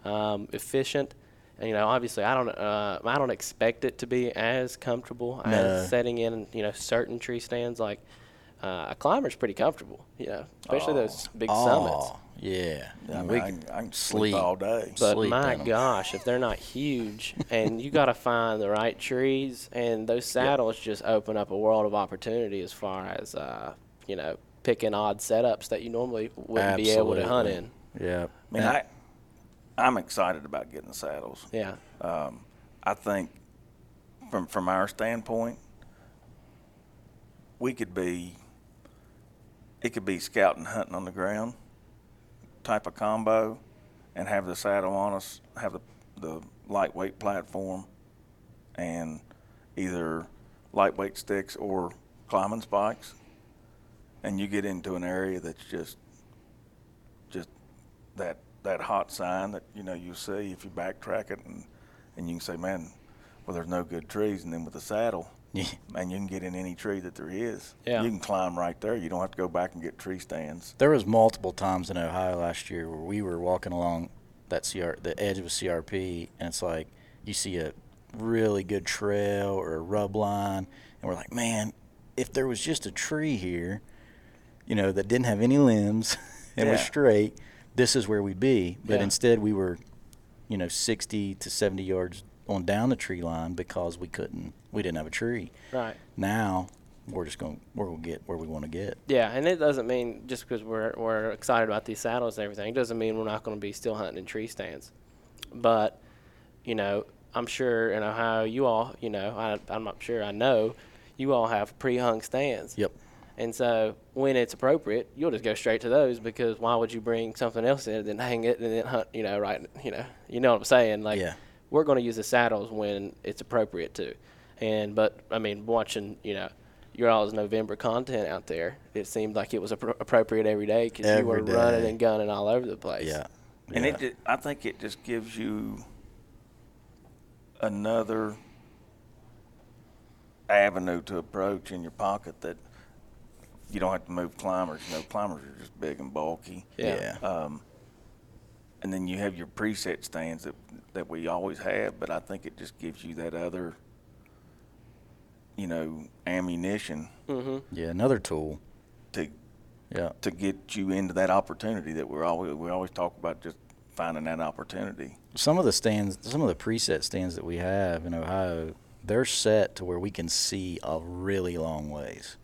[SPEAKER 1] um, efficient, And, you know, obviously, I don't, uh, I don't expect it to be as comfortable
[SPEAKER 2] No.
[SPEAKER 1] as setting in, you know, certain tree stands. Like uh, a climber's pretty comfortable, you know, especially those big summits.
[SPEAKER 2] Oh, yeah.
[SPEAKER 3] I, mean,
[SPEAKER 2] we-
[SPEAKER 3] I, can- I can sleep,
[SPEAKER 2] sleep.
[SPEAKER 3] all day.
[SPEAKER 1] But
[SPEAKER 2] sleep
[SPEAKER 1] my gosh, if they're not huge, [LAUGHS] and you got to find the right trees, and those saddles just open up a world of opportunity as far as uh, you know picking odd setups that you normally wouldn't be able to hunt in.
[SPEAKER 2] Yeah.
[SPEAKER 3] I mean, I, I'm excited about getting the saddles.
[SPEAKER 1] Yeah,
[SPEAKER 3] Um, I think from from our standpoint, we could be it could be scouting hunting on the ground type of combo and have the saddle on us, have the the lightweight platform and either lightweight sticks or climbing spikes. And you get into an area that's just just that that hot sign that you know you see if you backtrack it and and you can say, man, well, there's no good trees, and then with the saddle,
[SPEAKER 2] Yeah.
[SPEAKER 3] man, you can get in any tree that there is.
[SPEAKER 1] Yeah.
[SPEAKER 3] You can climb right there. You don't have to go back and get tree stands.
[SPEAKER 2] There was multiple times in Ohio last year where we were walking along that CR, the edge of a CRP, and it's like you see a really good trail or a rub line, and we're like, man, if there was just a tree here, you know, that didn't have any limbs [LAUGHS] and was straight, this is where we'd be. But
[SPEAKER 1] Yeah.
[SPEAKER 2] instead, we were, you know, 60 to 70 yards on down the tree line because we couldn't, we didn't have a tree.
[SPEAKER 1] right.
[SPEAKER 2] Now we're just going, we're going to get where we want to get.
[SPEAKER 1] Yeah, and it doesn't mean just because we're we're excited about these saddles and everything, it doesn't mean we're not going to be still hunting in tree stands. But you know, I'm sure in Ohio, you all, you know, I, I'm not sure, I know, you all have pre-hung stands.
[SPEAKER 2] Yep.
[SPEAKER 1] And so when it's appropriate, you'll just go straight to those because why would you bring something else in and then hang it and then hunt, you know, right, you know, you know what I'm saying? Like,
[SPEAKER 2] Yeah.
[SPEAKER 1] We're going to use the saddles when it's appropriate to. And, but, I mean, watching, you know, your all's November content out there, it seemed like it was appro- appropriate every day because you were
[SPEAKER 2] Every
[SPEAKER 1] running and gunning all over the place.
[SPEAKER 2] Yeah.
[SPEAKER 3] And
[SPEAKER 2] yeah.
[SPEAKER 3] it, ju- I think it just gives you another avenue to approach in your pocket that you don't have to move climbers. You know, climbers are just big and bulky.
[SPEAKER 1] Yeah.
[SPEAKER 2] Yeah.
[SPEAKER 3] Um, and then you have your preset stands that that we always have, but I think it just gives you that other, you know, ammunition
[SPEAKER 1] Mm-hmm.
[SPEAKER 2] Yeah, another tool.
[SPEAKER 3] to
[SPEAKER 2] Yeah.
[SPEAKER 3] to get you into that opportunity that we're always we always talk about just finding that opportunity.
[SPEAKER 2] Some of the stands, some of the preset stands that we have in Ohio, they're set to where we can see a really long ways.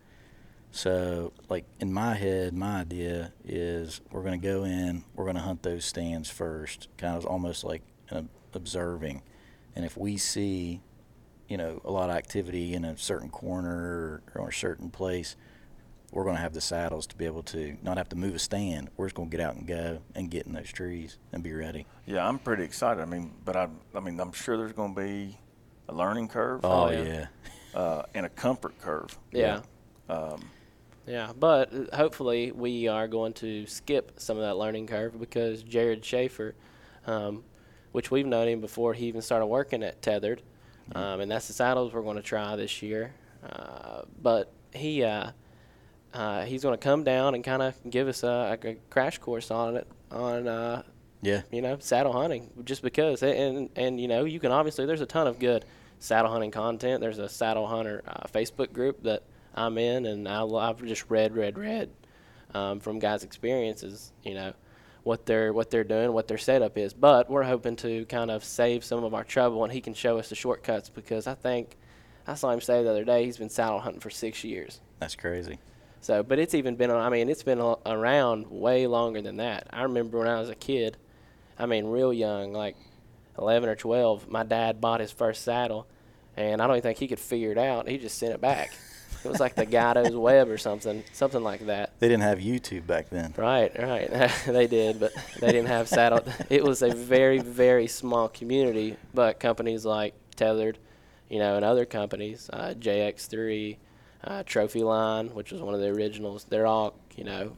[SPEAKER 2] So, like in my head, my idea is we're going to go in, we're going to hunt those stands first, kind of almost like an observing. And if we see, you know, a lot of activity in a certain corner or, or a certain place, we're going to have the saddles to be able to not have to move a stand. We're just going to get out and go and get in those trees and be ready.
[SPEAKER 3] Yeah, I'm pretty excited. I mean, but I I mean I'm sure there's going to be a learning curve
[SPEAKER 2] Oh,
[SPEAKER 1] yeah.
[SPEAKER 2] yeah.
[SPEAKER 3] uh, and a comfort curve.
[SPEAKER 1] Yeah.
[SPEAKER 3] Um,
[SPEAKER 1] Yeah, but uh, hopefully we are going to skip some of that learning curve because Jared Schaefer, um, which we've known him before he even started working at Tethered, um, and that's the saddles we're going to try this year. Uh, but he uh, uh, he's going to come down and kind of give us a, a crash course on it on uh,
[SPEAKER 2] Yeah.
[SPEAKER 1] you know, saddle hunting just because. And, and, you know, you can obviously, there's a ton of good saddle hunting content. There's a saddle hunter uh, Facebook group that I'm in, and I, I've just read, read, read um, from guys' experiences, you know, what they're what they're doing, what their setup is. But we're hoping to kind of save some of our trouble, and he can show us the shortcuts because I think I saw him say the other day he's been saddle hunting for six years.
[SPEAKER 2] That's crazy.
[SPEAKER 1] So, but it's even been, I mean, it's been a- around way longer than that. I remember when I was a kid, I mean, real young, like 11 or 12, my dad bought his first saddle, and I don't even think he could figure it out. He just sent it back. It was like the Guido's Web or something, something like that.
[SPEAKER 2] They didn't have YouTube back then.
[SPEAKER 1] Right, right. [LAUGHS] they did, but they didn't have saddle. [LAUGHS] It was a very, very small community, but companies like Tethered, you know, and other companies, uh, JX3, uh, Trophyline, which was one of the originals, they're all, you know,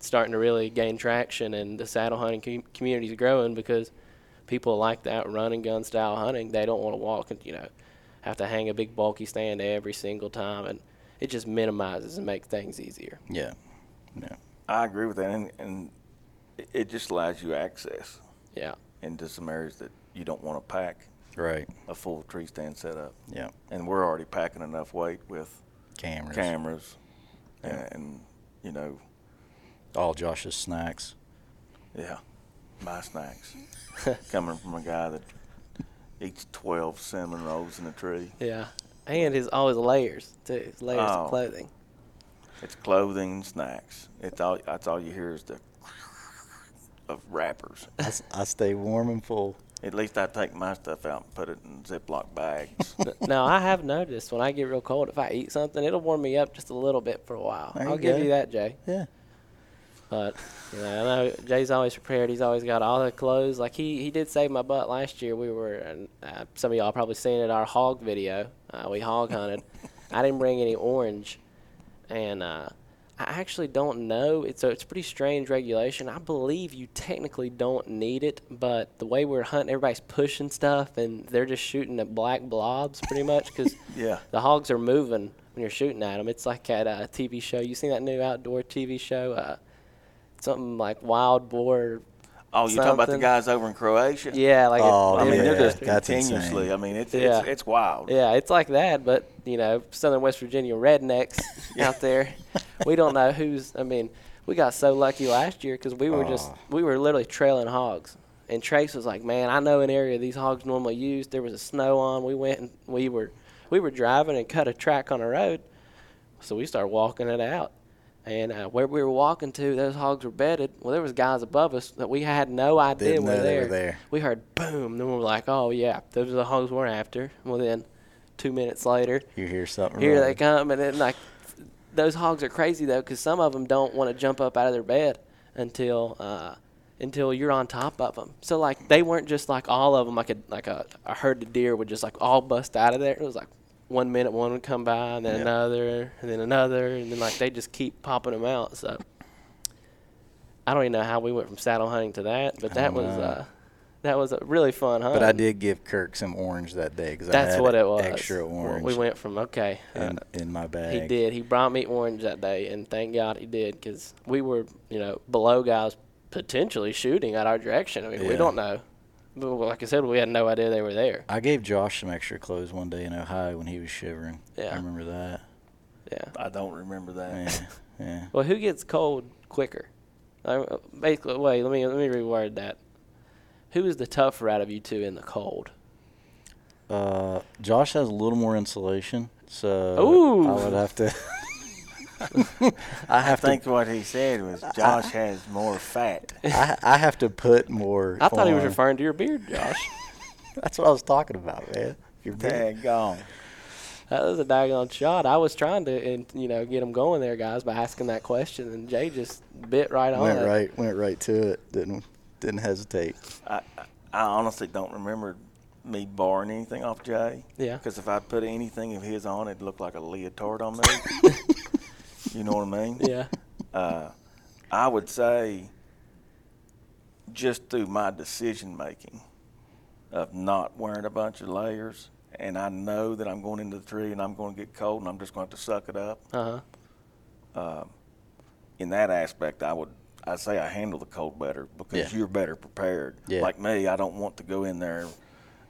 [SPEAKER 1] starting to really gain traction, and the saddle hunting com- community is growing because people like that run and gun style hunting. They don't want to walk and, you know, have to hang a big bulky stand every single time, and it just minimizes and makes things easier.
[SPEAKER 2] Yeah. Yeah.
[SPEAKER 3] I agree with that, and, and it- it just allows you access
[SPEAKER 1] Yeah.
[SPEAKER 3] into some areas that you don't want to pack
[SPEAKER 2] Right.
[SPEAKER 3] a full tree stand setup.
[SPEAKER 2] Yeah.
[SPEAKER 3] And we're already packing enough weight with
[SPEAKER 2] Cameras.
[SPEAKER 3] cameras
[SPEAKER 2] Yeah.
[SPEAKER 3] and, you know,
[SPEAKER 2] All Josh's snacks.
[SPEAKER 3] yeah, my snacks. [LAUGHS] Coming from a guy that eats 12 cinnamon rolls in a tree.
[SPEAKER 1] Yeah, and his always layers too. His layers
[SPEAKER 3] Oh.
[SPEAKER 1] of clothing.
[SPEAKER 3] It's clothing and snacks. It's all, that's all you hear is the of wrappers.
[SPEAKER 2] I stay warm and full.
[SPEAKER 3] At least I take my stuff out and put it in Ziploc bags. [LAUGHS]
[SPEAKER 1] now I have noticed when I get real cold, if I eat something, it'll warm me up just a little bit for a while.
[SPEAKER 2] There
[SPEAKER 1] I'll
[SPEAKER 2] you
[SPEAKER 1] give
[SPEAKER 2] go.
[SPEAKER 1] you that, Jay.
[SPEAKER 2] Yeah.
[SPEAKER 1] But you know, I know Jay's always prepared. He's always got all the clothes. Like he, he did save my butt last year. We were, and uh, some of y'all probably seen it. Our hog video. Uh, we hog hunted. I didn't bring any orange, and uh, I actually don't know. It's a, it's a pretty strange regulation. I believe you technically don't need it, but the way we're hunting, everybody's pushing stuff, and they're just shooting at black blobs pretty much because [LAUGHS]
[SPEAKER 3] yeah.
[SPEAKER 1] the hogs are moving when you're shooting at them. It's like at a TV show. You seen that new outdoor TV show? Something like Wild Boar.
[SPEAKER 3] Oh, you're talking about the
[SPEAKER 1] Something.
[SPEAKER 3] gues over in Croatia?
[SPEAKER 1] Yeah, like
[SPEAKER 2] Oh,
[SPEAKER 1] it,
[SPEAKER 3] I mean,
[SPEAKER 1] it-
[SPEAKER 3] they're
[SPEAKER 2] yeah,
[SPEAKER 3] just
[SPEAKER 2] that's
[SPEAKER 3] continuously.
[SPEAKER 2] insane.
[SPEAKER 3] I mean, it's,
[SPEAKER 1] Yeah.
[SPEAKER 3] it's it's wild.
[SPEAKER 1] yeah, it's like that, but you know, Southern West Virginia rednecks [LAUGHS] out there. We don't know who's. I mean, we got so lucky last year because we were just
[SPEAKER 2] Oh.
[SPEAKER 1] we were literally trailing hogs. And Trace was like, "Man, I know an area these hogs normally use. There was a snow on. We went and we were we were driving and cut a track on a road, so we started walking it out. And uh, where we were walking to, those hogs were bedded. Well, there was guys above us that we had no idea
[SPEAKER 2] Didn't
[SPEAKER 1] were
[SPEAKER 2] know they
[SPEAKER 1] there.
[SPEAKER 2] were there.
[SPEAKER 1] We heard boom, then we were like, "Oh yeah, those are the hogs we're after." Well, then two minutes later,
[SPEAKER 2] You hear something.
[SPEAKER 1] here they come, and then like those hogs are crazy though, because some of them don't want to jump up out of their bed until uh, until you're on top of them. So like they weren't just like all of them like a like a, a herd of deer would just like all bust out of there. It was like one minute one would come by, and then
[SPEAKER 3] Yeah.
[SPEAKER 1] another, and then another, and then like they just keep popping them out. So I don't even know how we went from saddle hunting to that, but that was uh, that was a really fun hunt.
[SPEAKER 2] But I did give Kirk some orange that day because I
[SPEAKER 1] That's
[SPEAKER 2] had
[SPEAKER 1] what it was.
[SPEAKER 2] extra orange
[SPEAKER 1] We went from okay. uh,
[SPEAKER 2] in, in my bag.
[SPEAKER 1] He did. He brought me orange that day, and thank God he did, because we were, you know, below guys potentially shooting at our direction. I mean, we don't know. But like I said, we had no idea they were there.
[SPEAKER 2] I gave Josh some extra clothes one day in Ohio when he was shivering.
[SPEAKER 1] Yeah.
[SPEAKER 2] I remember that.
[SPEAKER 1] Yeah.
[SPEAKER 3] I don't remember that.
[SPEAKER 2] Yeah. yeah. [LAUGHS]
[SPEAKER 1] Well, who gets cold quicker? Uh, basically, wait. Let me let me reword that. Who is the tougher out of you two in the cold?
[SPEAKER 2] Uh, Josh has a little more insulation, so
[SPEAKER 1] Ooh.
[SPEAKER 2] I would have to. [LAUGHS] I
[SPEAKER 3] I
[SPEAKER 2] have
[SPEAKER 3] think what he said was Josh has more fat.
[SPEAKER 2] I, I have to put more.
[SPEAKER 1] I thought he was referring to your beard, Josh. [LAUGHS]
[SPEAKER 2] That's what I was talking about, man. Your beard.
[SPEAKER 3] Dang gone.
[SPEAKER 1] that was a daggone shot. I was trying to, and you know, get him going there, guys, by asking that question, and Jay just bit right on
[SPEAKER 2] went
[SPEAKER 1] it.
[SPEAKER 2] right, went right to it. Didn't didn't hesitate.
[SPEAKER 3] I, I- I honestly don't remember me barring anything off Jay.
[SPEAKER 1] Yeah.
[SPEAKER 3] Because if I put anything of his on, it'd look like a leotard on me. [LAUGHS] you know what I mean?
[SPEAKER 1] Yeah. [LAUGHS]
[SPEAKER 3] Uh, I would say, just through my decision making of not wearing a bunch of layers, and I know that I'm going into the tree and I'm going to get cold and I'm just going to have to suck it up.
[SPEAKER 1] Uh huh.
[SPEAKER 3] Uh, in that aspect, I would I say I handle the cold better because
[SPEAKER 2] Yeah.
[SPEAKER 3] you're better prepared.
[SPEAKER 2] Yeah.
[SPEAKER 3] Like me, I don't want to go in there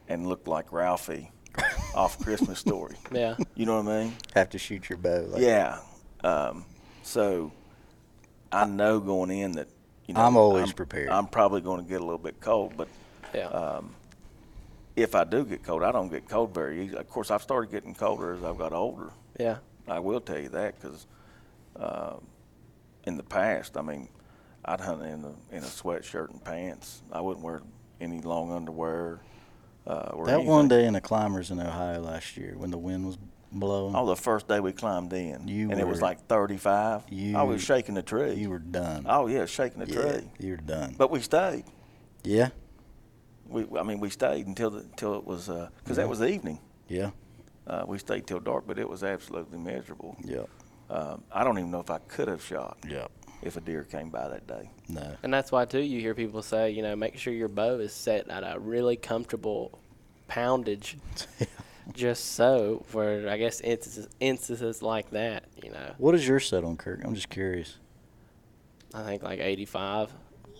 [SPEAKER 3] and look like Ralphie off Christmas [LAUGHS] Story.
[SPEAKER 1] Yeah.
[SPEAKER 3] You know what I mean?
[SPEAKER 2] Have to shoot your bow. Like,
[SPEAKER 3] yeah. Um, so I know going in that you know
[SPEAKER 2] I'm always prepared.
[SPEAKER 3] I'm probably going to get a little bit cold, but
[SPEAKER 1] Yeah.
[SPEAKER 3] um, if I do get cold, I don't get cold very easily. Of course, I've started getting colder as I've got older.
[SPEAKER 1] yeah.
[SPEAKER 3] I will tell you that because uh, in the past, I mean, I'd hunt in a in a sweatshirt and pants. I wouldn't wear any long underwear. Uh, or
[SPEAKER 2] That
[SPEAKER 3] anything.
[SPEAKER 2] one day in the climbers in Ohio last year when the wind was blowing,
[SPEAKER 3] Oh, the first day we climbed in,
[SPEAKER 2] You
[SPEAKER 3] and it was
[SPEAKER 2] were-
[SPEAKER 3] like 35. I was shaking the tree.
[SPEAKER 2] you were done.
[SPEAKER 3] oh yeah, shaking the
[SPEAKER 2] yeah,
[SPEAKER 3] tree.
[SPEAKER 2] you were done.
[SPEAKER 3] But we stayed.
[SPEAKER 2] yeah,
[SPEAKER 3] We, I mean, we stayed until the, until it was because
[SPEAKER 2] Yeah.
[SPEAKER 3] that was the evening.
[SPEAKER 2] yeah,
[SPEAKER 3] Uh, we stayed till dark, but it was absolutely miserable.
[SPEAKER 2] yeah,
[SPEAKER 3] Um, I don't even know if I could have shot
[SPEAKER 2] yeah.
[SPEAKER 3] if a deer came by that day.
[SPEAKER 2] No,
[SPEAKER 1] And that's why too you hear people say, you know, make sure your bow is set at a really comfortable poundage, [LAUGHS] just so for I guess instances, instances like that, you know.
[SPEAKER 2] what is your set on, Kirk? I'm just curious.
[SPEAKER 1] I think like 85.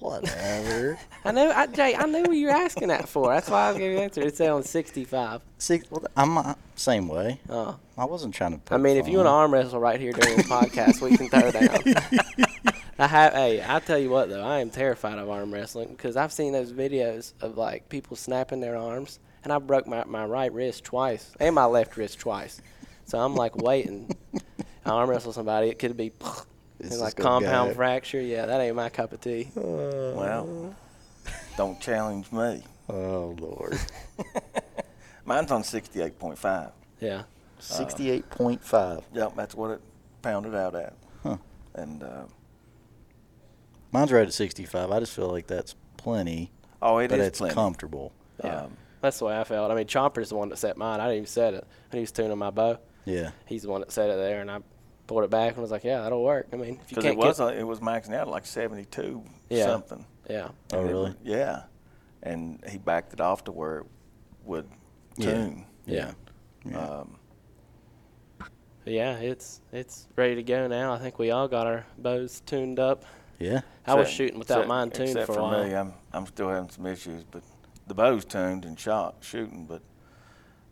[SPEAKER 2] Whatever. [LAUGHS]
[SPEAKER 1] I know, I, Jay. I knew what you were asking that for. That's why I was giving you the answer. It said on 65.
[SPEAKER 2] Six. Well, I'm uh, same way.
[SPEAKER 1] Oh.
[SPEAKER 2] I wasn't trying to.
[SPEAKER 1] I mean, if you want to arm wrestle right here during the podcast, we can throw down. [LAUGHS] I have. Hey, I tell you what though, I am terrified of arm wrestling because I've seen those videos of like people snapping their arms, and I broke my my right wrist twice and my left wrist twice. So I'm like waiting. I arm wrestle somebody, it could be [LAUGHS]
[SPEAKER 2] This
[SPEAKER 1] like compound
[SPEAKER 2] guy.
[SPEAKER 1] fracture. Yeah, that ain't my cup of tea.
[SPEAKER 3] Well, don't challenge me.
[SPEAKER 2] Oh Lord. [LAUGHS]
[SPEAKER 3] Mine's on 68.5.
[SPEAKER 1] Yeah.
[SPEAKER 2] Sixty-eight point five.
[SPEAKER 3] Yep, that's what it pounded out at.
[SPEAKER 2] Huh.
[SPEAKER 3] And uh,
[SPEAKER 2] Mine's right at sixty-five. I just feel like that's plenty,
[SPEAKER 3] oh, it is
[SPEAKER 2] but it's
[SPEAKER 3] plenty.
[SPEAKER 2] comfortable.
[SPEAKER 1] Yeah.
[SPEAKER 3] Um,
[SPEAKER 1] That's the way I felt. I mean, Chomper's the one that set mine. I didn't even set it. When he was tuning my bow,
[SPEAKER 2] Yeah.
[SPEAKER 1] he's the one that set it there, and I pulled it back and was like, "Yeah, that'll work." I mean, if you
[SPEAKER 3] Because
[SPEAKER 1] can't
[SPEAKER 3] it was
[SPEAKER 1] get,
[SPEAKER 3] it was maxing out at like 72
[SPEAKER 1] Yeah.
[SPEAKER 3] something.
[SPEAKER 1] yeah,
[SPEAKER 2] Oh
[SPEAKER 3] And
[SPEAKER 2] really?
[SPEAKER 3] was- yeah. And he backed it off to where it would tune.
[SPEAKER 1] yeah.
[SPEAKER 2] Yeah.
[SPEAKER 3] Um,
[SPEAKER 1] yeah, it's it's ready to go now. I think we all got our bows tuned up.
[SPEAKER 2] yeah.
[SPEAKER 1] I was
[SPEAKER 3] except-
[SPEAKER 1] shooting without
[SPEAKER 3] except-
[SPEAKER 1] mine tuned for a while.
[SPEAKER 3] Except for me, I'm I'm still having some issues, but the bow's tuned and shot shooting, but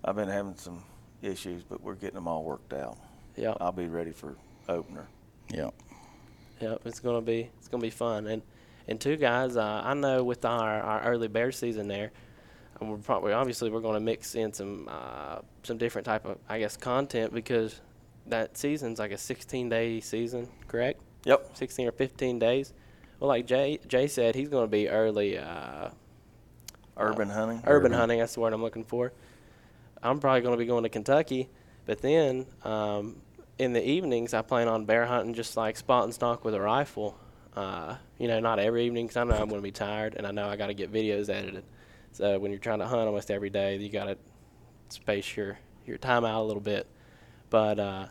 [SPEAKER 3] I've been having some issues, but we're getting them all worked out.
[SPEAKER 1] Yeah,
[SPEAKER 3] I'll be ready for opener.
[SPEAKER 2] Yeah.
[SPEAKER 1] yeah, it's gonna be it's gonna be fun. And and two guys, uh, I know with our, our early bear season there, and we're probably obviously we're gonna mix in some uh, some different type of I guess content because that season's like a 16 day season, correct?
[SPEAKER 3] Yep.
[SPEAKER 1] 16 or 15 days. Well, like Jay Jay said, he's going to be early uh,
[SPEAKER 3] Urban hunting.
[SPEAKER 1] urban,
[SPEAKER 2] Urban.
[SPEAKER 1] hunting. That's the word I'm looking for. I'm probably going to be going to Kentucky, but then um, in the evenings I plan on bear hunting, just like spot and stalk with a rifle. Uh, you know, not every evening because I know I'm going to be tired, and I know I got to get videos edited. So when you're trying to hunt almost every day, you got to space your your time out a little bit. But uh,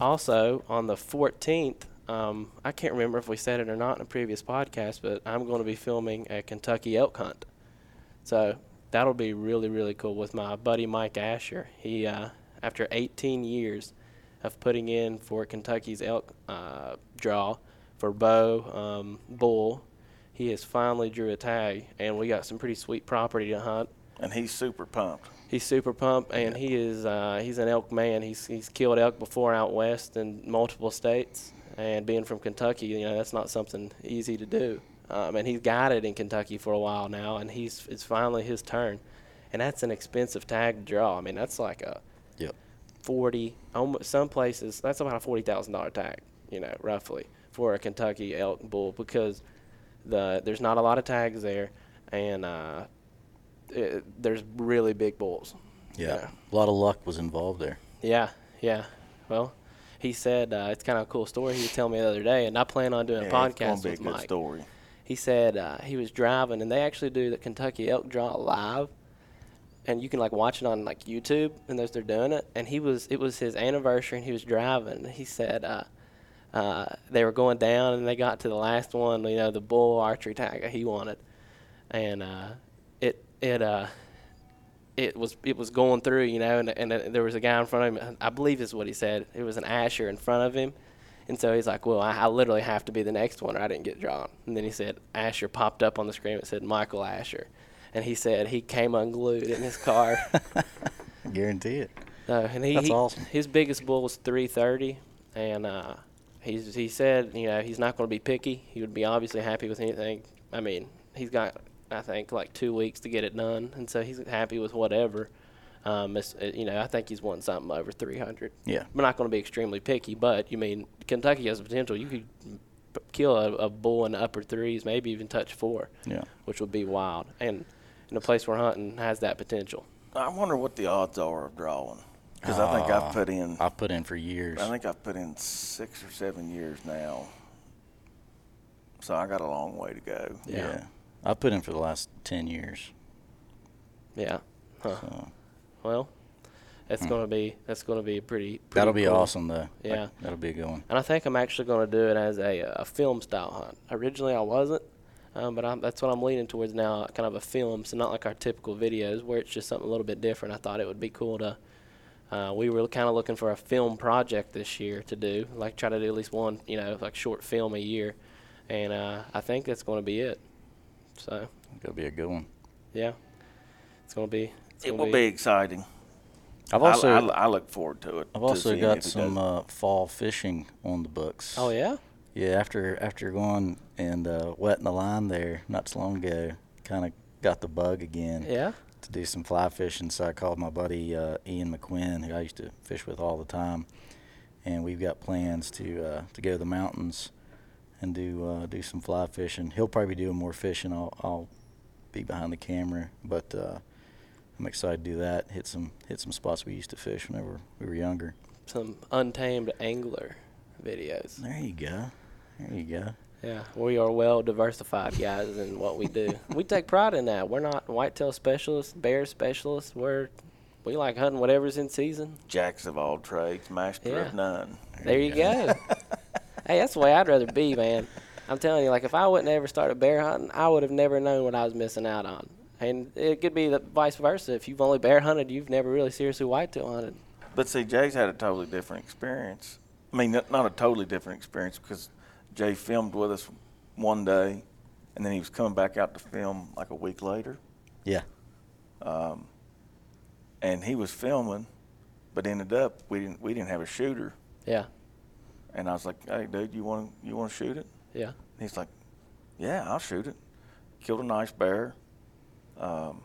[SPEAKER 1] also on the 14th, um, I can't remember if we said it or not in a previous podcast, but I'm going to be filming a Kentucky elk hunt. So that'll be really, really cool with my buddy Mike Asher. He, uh, after 18 years of putting in for Kentucky's elk uh, draw for bow, um, bull, he has finally drew a tag, and we got some pretty sweet property to hunt.
[SPEAKER 3] And he's super pumped.
[SPEAKER 1] He's super pumped, and he is uh, he's an elk man. He's he's killed elk before out west in multiple states, and being from Kentucky, you know that's not something easy to do. Um, and he's got it in Kentucky for a while now, and he's it's finally his turn, and that's an expensive tag to draw. I mean that's like a
[SPEAKER 2] Yep.
[SPEAKER 1] forty, almost some places that's about a forty thousand dollar tag, you know, roughly for a Kentucky elk bull because the there's not a lot of tags there, and uh, it, there's really big bulls.
[SPEAKER 2] Yeah.
[SPEAKER 1] Yeah.
[SPEAKER 2] A lot of luck was involved there.
[SPEAKER 1] Yeah, yeah. Well, he said uh, it's kind of a cool story. He was telling me the other day, and I plan on doing
[SPEAKER 3] Yeah,
[SPEAKER 1] a
[SPEAKER 3] it's gonna
[SPEAKER 1] podcast
[SPEAKER 3] be a
[SPEAKER 1] with
[SPEAKER 3] good
[SPEAKER 1] Mike.
[SPEAKER 3] story.
[SPEAKER 1] He said uh, he was driving, and they actually do the Kentucky elk draw live, and you can like watch it on like YouTube, and those they're doing it. And he was it was his anniversary, and he was driving. He said uh, uh, they were going down, and they got to the last one, you know, the bull archery tag he wanted, and uh, it it uh it was it was going through, you know, and and uh, there was a guy in front of him. I believe is what he said. It was an Asher in front of him, and so he's like, "Well, I, I literally have to be the next one, or I didn't get drawn." And then he said Asher popped up on the screen. It said Michael Asher, and he said he came unglued in his car.
[SPEAKER 2] I [LAUGHS] guarantee it.
[SPEAKER 1] Uh, and he,
[SPEAKER 2] That's
[SPEAKER 1] he-
[SPEAKER 2] awesome.
[SPEAKER 1] His biggest bull was 330, and uh, he's he said you know he's not going to be picky. He would be obviously happy with anything. I mean, he's got I think like two weeks to get it done, and so he's happy with whatever. Um, it's, uh, you know, I think he's won something over 300.
[SPEAKER 2] Yeah.
[SPEAKER 1] We're not going to be extremely picky, but you mean Kentucky has the potential. You could p- kill a, a bull in the upper threes, maybe even touch four,
[SPEAKER 2] Yeah.
[SPEAKER 1] which would be wild. And in a place we're hunting has that potential.
[SPEAKER 3] I wonder what the odds are of drawing. Because I think
[SPEAKER 2] Ah,
[SPEAKER 3] I've put in.
[SPEAKER 2] I've put in for years.
[SPEAKER 3] I think I've put in six or seven years now. So I got a long way to go.
[SPEAKER 1] Yeah.
[SPEAKER 2] I've put in for the last 10 years.
[SPEAKER 1] Yeah. Huh.
[SPEAKER 2] So
[SPEAKER 1] Well, that's going to be that's going to be pretty. pretty
[SPEAKER 2] Hmm. that'll be
[SPEAKER 1] cool.
[SPEAKER 2] awesome, though.
[SPEAKER 1] Yeah.
[SPEAKER 2] Like, that'll be a good one.
[SPEAKER 1] And I think I'm actually going to do it as a, a film style hunt. Originally, I wasn't, um, but I'm, that's what I'm leaning towards now, kind of a film, so not like our typical videos where it's just something a little bit different. I thought it would be cool to. Uh, we were kind of looking for a film project this year to do, like try to do at least one, you know, like short film a year. and uh, I think that's going to be it. So
[SPEAKER 2] It'll be a good one.
[SPEAKER 1] yeah, it's going to be. It's
[SPEAKER 3] It will be exciting.
[SPEAKER 2] I've
[SPEAKER 3] I-
[SPEAKER 2] also
[SPEAKER 3] I, I look forward to it.
[SPEAKER 2] I've
[SPEAKER 3] to
[SPEAKER 2] also
[SPEAKER 3] seeing
[SPEAKER 2] got
[SPEAKER 3] if he
[SPEAKER 2] some
[SPEAKER 3] does.
[SPEAKER 2] uh, fall fishing on the books.
[SPEAKER 1] Oh yeah.
[SPEAKER 2] Yeah, after after going and uh, wetting the line there not too long ago, kind of got the bug again
[SPEAKER 1] Yeah.
[SPEAKER 2] to do some fly fishing. So I called my buddy uh, Ian McQuinn, who I used to fish with all the time, and we've got plans to uh, to go to the mountains and do uh, do some fly fishing. He'll probably be doing more fishing. I'll I'll be behind the camera, but uh, I'm excited to do that. Hit some hit some spots we used to fish whenever we were younger.
[SPEAKER 1] Some untamed angler videos.
[SPEAKER 2] There you go. There you go.
[SPEAKER 1] Yeah, we are well diversified guys in what we do. we take pride in that. We're not whitetail specialists, bear specialists. We're we like hunting whatever's in season.
[SPEAKER 3] Jacks of all trades, master
[SPEAKER 1] Yeah.
[SPEAKER 3] of none.
[SPEAKER 1] There you go. hey, that's the way I'd rather be, man. I'm telling you, like if I wouldn't ever started bear hunting, I would have never known what I was missing out on. And it could be the vice versa. If you've only bear hunted, you've never really seriously whitetail hunted.
[SPEAKER 3] But see, Jay's had a totally different experience. I mean, not not a totally different experience because Jay filmed with us one day, and then he was coming back out to film like a week later.
[SPEAKER 2] Yeah.
[SPEAKER 3] Um, and he was filming, but ended up we didn't we didn't have a shooter.
[SPEAKER 1] Yeah,
[SPEAKER 3] And I was like, "Hey, dude, you want you want to shoot it?"
[SPEAKER 1] yeah.
[SPEAKER 3] And he's like, "Yeah, I'll shoot it." Killed a nice bear. Um,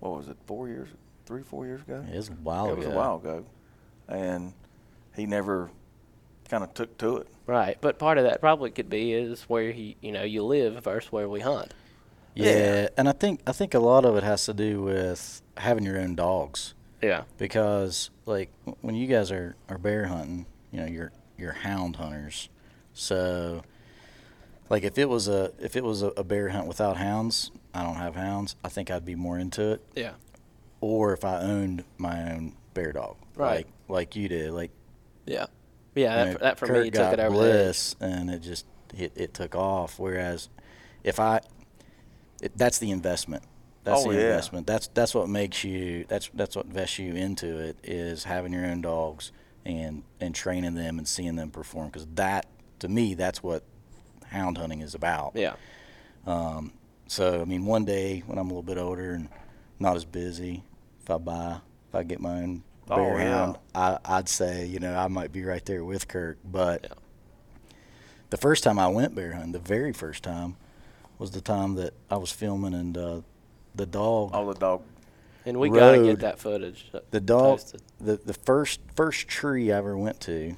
[SPEAKER 3] what was it? Four years, three, four years ago.
[SPEAKER 2] It was a while
[SPEAKER 3] it was
[SPEAKER 2] ago.
[SPEAKER 3] a while ago, and he never kind of took to it.
[SPEAKER 1] Right, but part of that probably could be is where he, you know, you live versus where we hunt.
[SPEAKER 2] Yeah,
[SPEAKER 3] Yeah.
[SPEAKER 2] and I think I think a lot of it has to do with having your own dogs
[SPEAKER 1] Yeah,
[SPEAKER 2] because like when you guys are, are bear hunting, you know, you're you're hound hunters. So like if it was a if it was a, a bear hunt without hounds, I don't have hounds, I think I'd be more into it.
[SPEAKER 1] yeah,
[SPEAKER 2] Or if I owned my own bear dog.
[SPEAKER 1] Right.
[SPEAKER 2] Like like you did. Like
[SPEAKER 1] yeah, yeah. That,
[SPEAKER 2] know,
[SPEAKER 1] for, that for
[SPEAKER 2] Kirk
[SPEAKER 1] me took it over
[SPEAKER 2] bliss, and it just it, it took off. Whereas if I, it, that's the investment. That's
[SPEAKER 3] Oh,
[SPEAKER 2] the
[SPEAKER 3] yeah.
[SPEAKER 2] investment. That's that's what makes you. That's that's what invests you into it is having your own dogs and and training them and seeing them perform. Because that to me, that's what hound hunting is about.
[SPEAKER 1] Yeah,
[SPEAKER 2] Um, so I mean, one day when I'm a little bit older and not as busy, if I buy, if I get my own
[SPEAKER 3] Oh,
[SPEAKER 2] bear
[SPEAKER 3] yeah.
[SPEAKER 2] hound, I, I'd say you know I might be right there with Kirk. But
[SPEAKER 1] Yeah.
[SPEAKER 2] the first time I went bear hunting, the very first time, was the time that I was filming and uh, the dog,
[SPEAKER 3] Oh, the dog.
[SPEAKER 1] and we gotta get that footage.
[SPEAKER 2] the dog,
[SPEAKER 1] posted.
[SPEAKER 2] the the first first tree I ever went to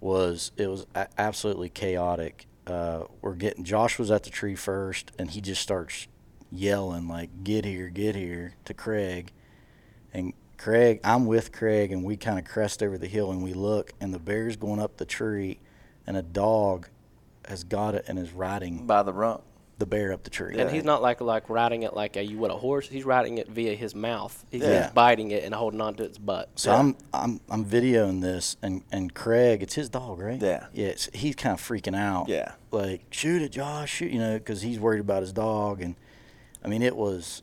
[SPEAKER 2] was it was a- absolutely chaotic. Uh, we're getting Josh was at the tree first, and he just starts yelling like "Get here, get here!" to Craig, and Craig, I'm with Craig, and we kind of crest over the hill, and we look, and the bear's going up the tree, and a dog has got it and is riding
[SPEAKER 3] by the rump.
[SPEAKER 2] The bear up the tree.
[SPEAKER 1] And he's not like like riding it like a, you would a horse. He's riding it via his mouth. He's
[SPEAKER 2] Yeah.
[SPEAKER 1] just biting it and holding on to its butt.
[SPEAKER 2] So
[SPEAKER 3] Yeah.
[SPEAKER 2] I'm I'm I'm videoing this, and and Craig, it's his dog, right?
[SPEAKER 3] Yeah.
[SPEAKER 2] Yeah. It's, he's kind of freaking out.
[SPEAKER 3] Yeah.
[SPEAKER 2] Like shoot it, Josh, shoot, you know, because he's worried about his dog, and I mean it was,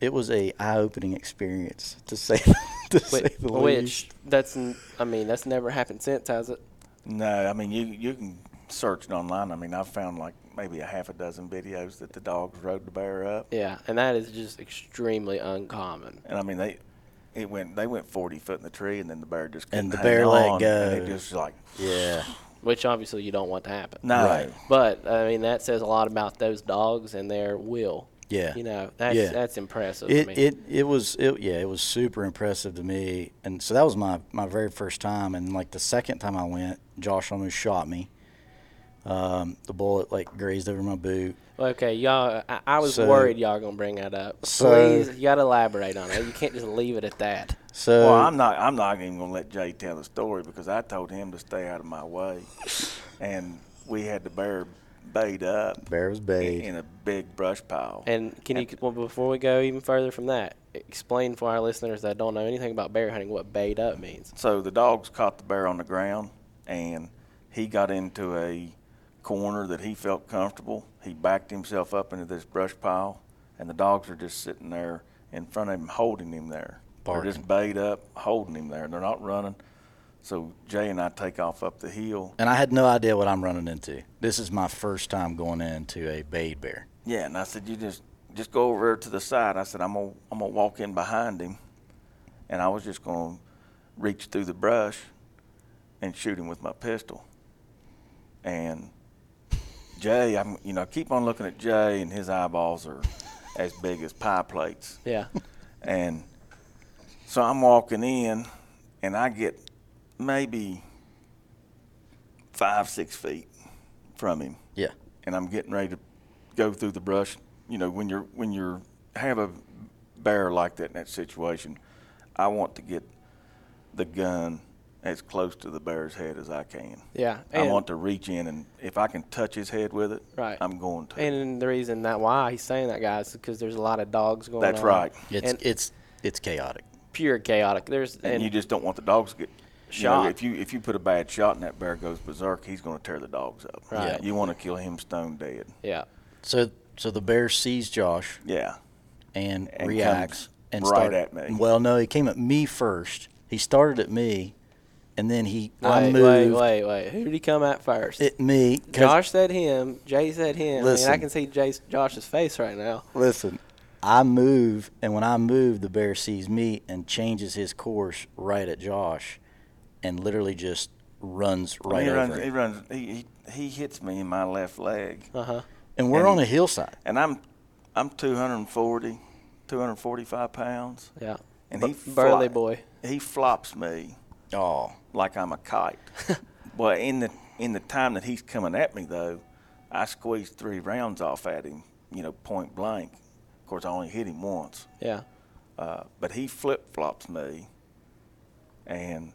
[SPEAKER 2] it was a eye-opening experience to say [LAUGHS] to say
[SPEAKER 1] Which,
[SPEAKER 2] the
[SPEAKER 1] which
[SPEAKER 2] least.
[SPEAKER 1] that's n- I mean that's never happened since, has it?
[SPEAKER 3] No, I mean you you can search it online. I mean I've found like maybe a half a dozen videos that the dogs rode the bear up,
[SPEAKER 1] Yeah, and that is just extremely uncommon.
[SPEAKER 3] and I mean they. It went. They went forty foot in the tree, and then the bear just
[SPEAKER 2] And
[SPEAKER 3] couldn't
[SPEAKER 2] the bear let go.
[SPEAKER 3] And it just like
[SPEAKER 2] Yeah. [SIGHS]
[SPEAKER 1] Which obviously you don't want to happen.
[SPEAKER 3] no.
[SPEAKER 2] Right.
[SPEAKER 1] But I mean that says a lot about those dogs and their will.
[SPEAKER 2] Yeah.
[SPEAKER 1] You know that's
[SPEAKER 2] Yeah.
[SPEAKER 1] that's impressive.
[SPEAKER 2] It,
[SPEAKER 1] to me.
[SPEAKER 2] it it was it, yeah it was super impressive to me and so that was my my very first time and like the second time I went Josh almost shot me um, the bullet like grazed over my boot
[SPEAKER 1] Okay, y'all. I, I was
[SPEAKER 2] So-
[SPEAKER 1] worried y'all gonna bring that up.
[SPEAKER 2] So-
[SPEAKER 1] Please, you gotta elaborate on it. You can't just leave it at that.
[SPEAKER 2] so
[SPEAKER 3] Well, I'm not. I'm not even gonna let Jay tell the story because I told him to stay out of my way, [LAUGHS] and we had the bear bayed up
[SPEAKER 2] bear was
[SPEAKER 3] in,
[SPEAKER 2] bayed
[SPEAKER 3] in a big brush pile.
[SPEAKER 1] And can you, well, before we go even further from that, explain for our listeners that don't know anything about bear hunting what bayed up means.
[SPEAKER 3] So the dogs caught the bear on the ground, and he got into a corner that he felt comfortable. He backed himself up into this brush pile, and the dogs are just sitting there in front of him, holding him there. They're just bayed up, holding him there. They're not running. So Jay and I take off up the hill.
[SPEAKER 2] And I had no idea what I'm running into. This is my first time going into a bayed bear.
[SPEAKER 3] Yeah, and I said, you just just go over to the side. I said, I'm gonna I'm gonna walk in behind him, and I was just gonna reach through the brush and shoot him with my pistol. And Jay, I'm you know I keep on looking at Jay, and his eyeballs are as big as pie plates.
[SPEAKER 1] Yeah.
[SPEAKER 3] And so I'm walking in, and I get maybe five, six feet from him,
[SPEAKER 2] Yeah.
[SPEAKER 3] and I'm getting ready to go through the brush. You know, when you're when you're have a bear like that in that situation, I want to get the gun as close to the bear's head as I can.
[SPEAKER 1] Yeah.
[SPEAKER 3] I want to reach in, and if I can touch his head with it,
[SPEAKER 1] Right.
[SPEAKER 3] I'm going to.
[SPEAKER 1] And the reason that why he's saying that, guys, is because there's a lot of dogs going
[SPEAKER 3] That's
[SPEAKER 1] on.
[SPEAKER 3] right.
[SPEAKER 2] It's
[SPEAKER 1] And-
[SPEAKER 2] it's it's chaotic.
[SPEAKER 1] Pure chaotic. There's
[SPEAKER 3] and,
[SPEAKER 1] and
[SPEAKER 3] you just don't want the dogs to get you know,
[SPEAKER 1] Shot.
[SPEAKER 3] if you if you put a bad shot and that bear goes berserk, he's going to tear the dogs up.
[SPEAKER 1] Right.
[SPEAKER 3] You want to kill him stone dead.
[SPEAKER 1] yeah.
[SPEAKER 2] So so the bear sees Josh
[SPEAKER 3] Yeah.
[SPEAKER 2] and,
[SPEAKER 3] And
[SPEAKER 2] reacts
[SPEAKER 3] comes
[SPEAKER 2] and
[SPEAKER 3] right
[SPEAKER 2] start-
[SPEAKER 3] at me.
[SPEAKER 2] Well, no, he came at me first. He started at me, and then he I
[SPEAKER 1] Wait,
[SPEAKER 2] moved
[SPEAKER 1] wait, wait, wait. Who did he come at first?
[SPEAKER 2] It me.
[SPEAKER 1] Josh said him. Jay said him. I mean, I can see Jay's, Josh's face right now.
[SPEAKER 2] Listen, I move, and when I move, the bear sees me and changes his course right at Josh, and literally just runs right
[SPEAKER 3] he
[SPEAKER 2] over
[SPEAKER 3] runs. He
[SPEAKER 2] him.
[SPEAKER 3] runs. He, he he hits me in my left leg,
[SPEAKER 1] Uh huh.
[SPEAKER 2] And we're
[SPEAKER 3] and
[SPEAKER 2] on
[SPEAKER 3] he-
[SPEAKER 2] a hillside.
[SPEAKER 3] and I'm I'm 240, 245 pounds,
[SPEAKER 1] Yeah.
[SPEAKER 3] and
[SPEAKER 1] Bu-
[SPEAKER 3] he
[SPEAKER 1] burly
[SPEAKER 3] fly-
[SPEAKER 1] boy.
[SPEAKER 3] He flops me
[SPEAKER 2] Oh,
[SPEAKER 3] like I'm a kite. [LAUGHS] well, in the in the time that he's coming at me though, I squeezed three rounds off at him. You know, point blank. Of course, I only hit him once.
[SPEAKER 1] Yeah.
[SPEAKER 3] Uh, but he flip flops me, and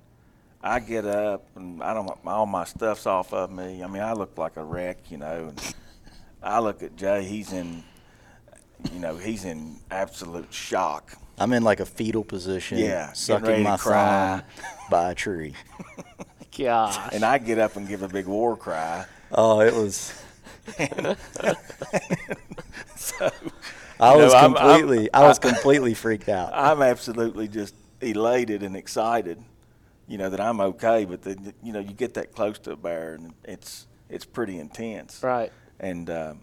[SPEAKER 3] I get up and I don't all my stuff's off of me. I mean, I look like a wreck, you know. And [LAUGHS] I look at Jay; he's in, you know, he's in absolute shock.
[SPEAKER 2] I'm in like a fetal position,
[SPEAKER 3] Yeah,
[SPEAKER 2] sucking my
[SPEAKER 3] cry.
[SPEAKER 2] thumb [LAUGHS] by a tree.
[SPEAKER 1] Gosh.
[SPEAKER 3] And I get up and give a big war cry.
[SPEAKER 2] Oh, it was. [LAUGHS]
[SPEAKER 3] So
[SPEAKER 2] I
[SPEAKER 3] You know,
[SPEAKER 2] was
[SPEAKER 3] I'm- I'm-
[SPEAKER 2] completely, I was completely freaked out. [LAUGHS]
[SPEAKER 3] I'm absolutely just elated and excited, you know, that I'm okay. But then, you know, you get that close to a bear, and it's it's pretty intense.
[SPEAKER 1] right.
[SPEAKER 3] And um,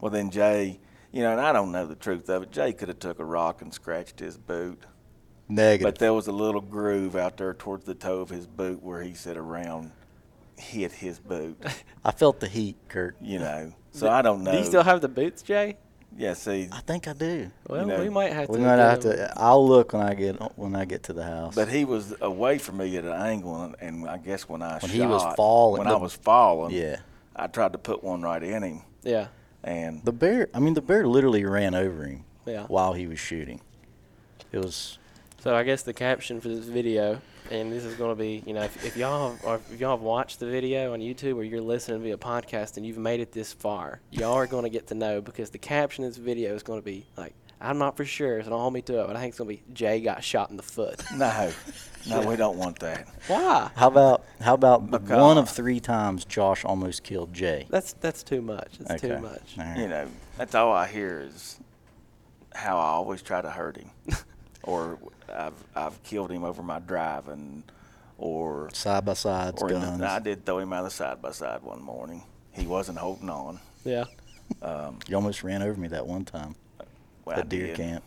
[SPEAKER 3] well, then Jay, you know, and I don't know the truth of it. Jay could have took a rock and scratched his boot,
[SPEAKER 2] Negative.
[SPEAKER 3] but there was a little groove out there towards the toe of his boot where he said around hit his boot. [LAUGHS]
[SPEAKER 2] I felt the heat, Kirk.
[SPEAKER 3] You know, [LAUGHS] so I don't know.
[SPEAKER 1] Do you still have the boots, Jay?
[SPEAKER 3] yeah, see,
[SPEAKER 2] I think I do.
[SPEAKER 1] Well,
[SPEAKER 3] know,
[SPEAKER 1] we might have to.
[SPEAKER 2] We might have
[SPEAKER 1] him-
[SPEAKER 2] to. I'll look when I get when I get to the house.
[SPEAKER 3] but he was away from me at an angle, and, and I guess when I
[SPEAKER 2] When
[SPEAKER 3] shot,
[SPEAKER 2] he was falling-
[SPEAKER 3] when
[SPEAKER 2] the-
[SPEAKER 3] I was falling,
[SPEAKER 2] yeah,
[SPEAKER 3] I tried to put one right in him,
[SPEAKER 1] Yeah.
[SPEAKER 3] And
[SPEAKER 2] the bear. I mean, the bear literally ran over him
[SPEAKER 1] Yeah.
[SPEAKER 2] while he was shooting. It was.
[SPEAKER 1] So I guess the caption for this video, and this is going to be, you know, if, if y'all are, if y'all have watched the video on YouTube or you're listening via podcast and you've made it this far, y'all are going to get to know because the caption of this video is going to be like, I'm not for sure, so don't hold me to it, but I think it's going to be Jay got shot in the foot. [LAUGHS]
[SPEAKER 3] no, no, we don't want that.
[SPEAKER 1] Why?
[SPEAKER 2] How about how about
[SPEAKER 3] Because-
[SPEAKER 2] one of three times Josh almost killed Jay?
[SPEAKER 1] That's that's too much. That's too much.
[SPEAKER 2] All right.
[SPEAKER 3] You know, that's all I hear is how I always try to hurt him, [LAUGHS] or I've I've killed him over my driving, or
[SPEAKER 2] Side by sides,
[SPEAKER 3] or in the-
[SPEAKER 2] guns.
[SPEAKER 3] I did throw him out of the side by side one morning. He wasn't holding on.
[SPEAKER 1] Yeah.
[SPEAKER 2] Um, you almost ran over me that one time
[SPEAKER 3] Well, I
[SPEAKER 2] deer
[SPEAKER 3] did.
[SPEAKER 2] camp.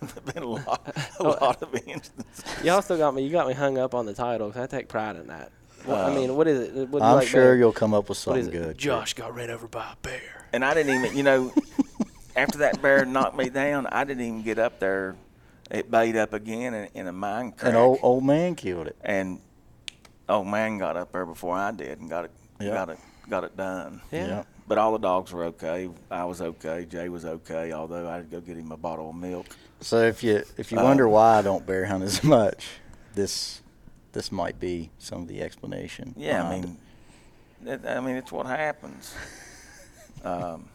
[SPEAKER 3] There've [LAUGHS] been a lot, a
[SPEAKER 1] Oh,
[SPEAKER 3] lot of instances.
[SPEAKER 1] Y'all still got me. You got me hung up on the title because I take pride in that. Well, I
[SPEAKER 3] Uh,
[SPEAKER 1] mean, what is it? What do you
[SPEAKER 2] I'm
[SPEAKER 1] like
[SPEAKER 2] sure
[SPEAKER 1] better?
[SPEAKER 2] you'll come up with something good.
[SPEAKER 1] Josh got ran over by a bear.
[SPEAKER 3] And I didn't even, you know, [LAUGHS] after that bear knocked me down, I didn't even get up there. It bayed up again in, in a mine crack.
[SPEAKER 2] An old old man killed it.
[SPEAKER 3] and old man got up there before I did and got it,
[SPEAKER 2] Yeah.
[SPEAKER 3] got it, got it done.
[SPEAKER 1] Yeah.
[SPEAKER 2] Yeah.
[SPEAKER 3] But all the dogs were okay. I was okay. Jay was okay. Although I had to go get him a bottle of milk.
[SPEAKER 2] So if you if you
[SPEAKER 3] Uh,
[SPEAKER 2] wonder why I don't bear hunt as [LAUGHS] much, this this might be some of the explanation.
[SPEAKER 3] Yeah, I mean, that, I mean, it's what happens. [LAUGHS] Um,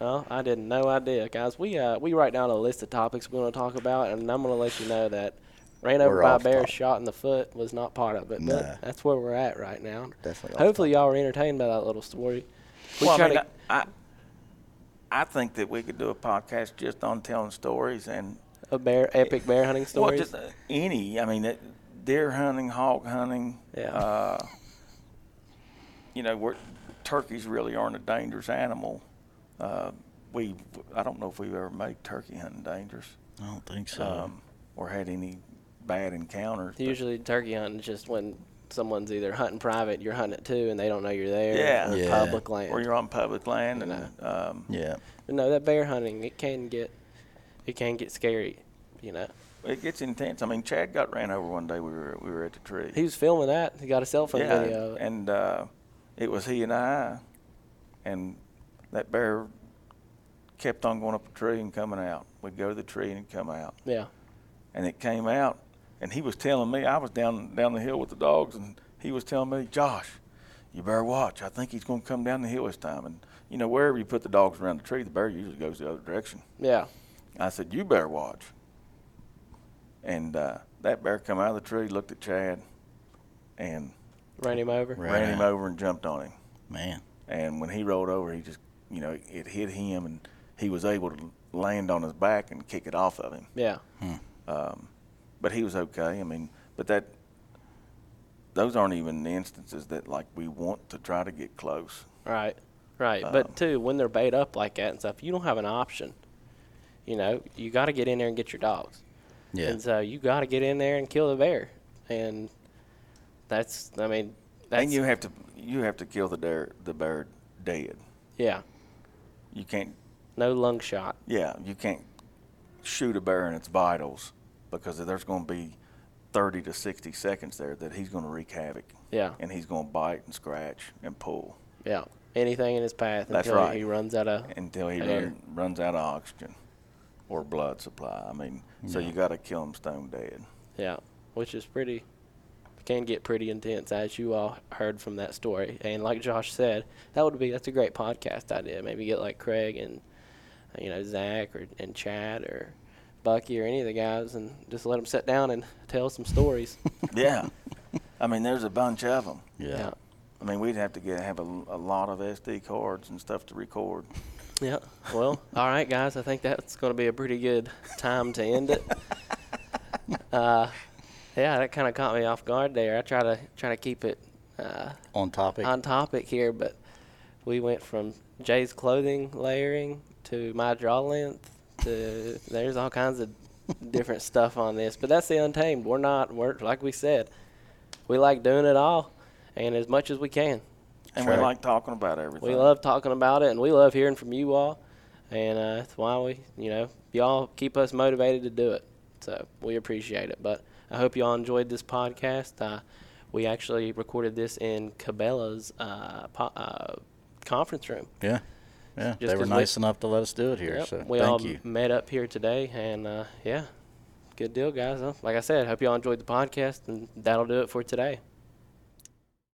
[SPEAKER 1] Well, I did not no idea, guys. We uh we write down a list of topics we're going to talk about, and I'm going to let you know that ran over
[SPEAKER 2] We're
[SPEAKER 1] by a bear,
[SPEAKER 2] topic.
[SPEAKER 1] shot in the foot was not part of it.
[SPEAKER 2] No.
[SPEAKER 1] But that's where we're at right now.
[SPEAKER 2] definitely.
[SPEAKER 1] Hopefully, y'all were entertained by that little story. We
[SPEAKER 3] well, I, mean,
[SPEAKER 1] to,
[SPEAKER 3] I, I, I think that we could do a podcast just on telling stories and
[SPEAKER 1] a bear epic bear hunting
[SPEAKER 3] well,
[SPEAKER 1] stories.
[SPEAKER 3] just uh, any. I mean, it, deer hunting, hog hunting.
[SPEAKER 1] Yeah.
[SPEAKER 3] Uh, you know, we're, turkeys really aren't a dangerous animal. Uh, we, I don't know if we've ever made turkey hunting dangerous
[SPEAKER 2] I don't think so.
[SPEAKER 3] um, or had any bad encounters. but-
[SPEAKER 1] Usually turkey hunting is just when someone's either hunting private, you're hunting it too, and they don't know you're there.
[SPEAKER 3] Yeah.
[SPEAKER 1] Or
[SPEAKER 2] Yeah.
[SPEAKER 1] public land.
[SPEAKER 3] or you're on public land, and
[SPEAKER 1] know.
[SPEAKER 3] um,
[SPEAKER 2] yeah.
[SPEAKER 1] But no, that bear hunting it can get it can get scary. You know,
[SPEAKER 3] it gets intense. I mean, Chad got ran over one day. We were we were at the tree.
[SPEAKER 1] he was filming that. He got a cell phone
[SPEAKER 3] yeah,
[SPEAKER 1] video. Of
[SPEAKER 3] and uh, it was he and I, and that bear kept on going up the tree and coming out. We'd go to the tree and come out,
[SPEAKER 1] Yeah,
[SPEAKER 3] and it came out, and he was telling me I was down down the hill with the dogs, and he was telling me, Josh, you better watch. I think he's going to come down the hill this time, and you know wherever you put the dogs around the tree, the bear usually goes the other direction.
[SPEAKER 1] yeah,
[SPEAKER 3] I said, "You better watch." And uh, that bear come out of the tree, looked at Chad, and
[SPEAKER 1] ran him over.
[SPEAKER 2] Right.
[SPEAKER 3] ran him over and jumped on him.
[SPEAKER 2] Man.
[SPEAKER 3] And when he rolled over, he just, you know, it hit him, and he was able to land on his back and kick it off of him.
[SPEAKER 1] Yeah,
[SPEAKER 3] Um, but he was okay. I mean, but that those aren't even the instances that like we want to try to get close.
[SPEAKER 1] right, right.
[SPEAKER 3] Um,
[SPEAKER 1] but too, when they're bayed up like that and stuff, you don't have an option. You know, you got to get in there and get your dogs.
[SPEAKER 2] Yeah.
[SPEAKER 1] And so you got to get in there and kill the bear. And that's, I mean, that's
[SPEAKER 3] and you have to you have to kill the bear the bear dead.
[SPEAKER 1] yeah,
[SPEAKER 3] You can't
[SPEAKER 1] no lung shot.
[SPEAKER 3] Yeah, you can't shoot a bear in its vitals because there's going to be 30 to 60 seconds there that he's going to wreak havoc
[SPEAKER 1] Yeah,
[SPEAKER 3] and he's going to bite and scratch and pull
[SPEAKER 1] yeah. Anything in his path
[SPEAKER 3] That's
[SPEAKER 1] until
[SPEAKER 3] right.
[SPEAKER 1] he runs out of
[SPEAKER 3] until he run, runs out of oxygen or blood supply. I mean, so you got to kill him stone dead.
[SPEAKER 1] Yeah, which is pretty can get pretty intense as you all heard from that story. And like Josh said, that would be that's a great podcast idea. Maybe get like Craig and you know Zach or and Chad or Bucky or any of the guys and just let them sit down and tell some stories. [LAUGHS]
[SPEAKER 3] Yeah. I mean, there's a bunch of them.
[SPEAKER 2] Yeah.
[SPEAKER 3] I mean, we'd have to get have a, a lot of SD cards and stuff to record. [LAUGHS]
[SPEAKER 1] Yeah. Well, all right, guys. I think that's going to be a pretty good time to end it. [LAUGHS] Uh, yeah, that kind of caught me off guard there. I try to try to keep it uh,
[SPEAKER 2] On topic.
[SPEAKER 1] on topic here, but we went from Jay's clothing layering to my draw length to there's all kinds of different stuff on this. But that's the untamed. We're not. We're like we said. We like doing it all, and as much as we can.
[SPEAKER 3] And
[SPEAKER 2] Right.
[SPEAKER 3] we like talking about everything.
[SPEAKER 1] We love talking about it, and we love hearing from you all, and uh, that's why we, you know, y'all keep us motivated to do it. So we appreciate it. But I hope y'all enjoyed this podcast. Uh, we actually recorded this in Cabela's uh, po- uh, conference room.
[SPEAKER 2] yeah. Yeah.
[SPEAKER 1] Just
[SPEAKER 2] they were
[SPEAKER 1] 'cause we-
[SPEAKER 2] nice enough to let us do it here.
[SPEAKER 1] Yep,
[SPEAKER 2] So
[SPEAKER 1] we
[SPEAKER 2] thank
[SPEAKER 1] all
[SPEAKER 2] you.
[SPEAKER 1] met up here today, and uh, yeah, good deal, guys. Like I said, hope y'all enjoyed the podcast, and that'll do it for today.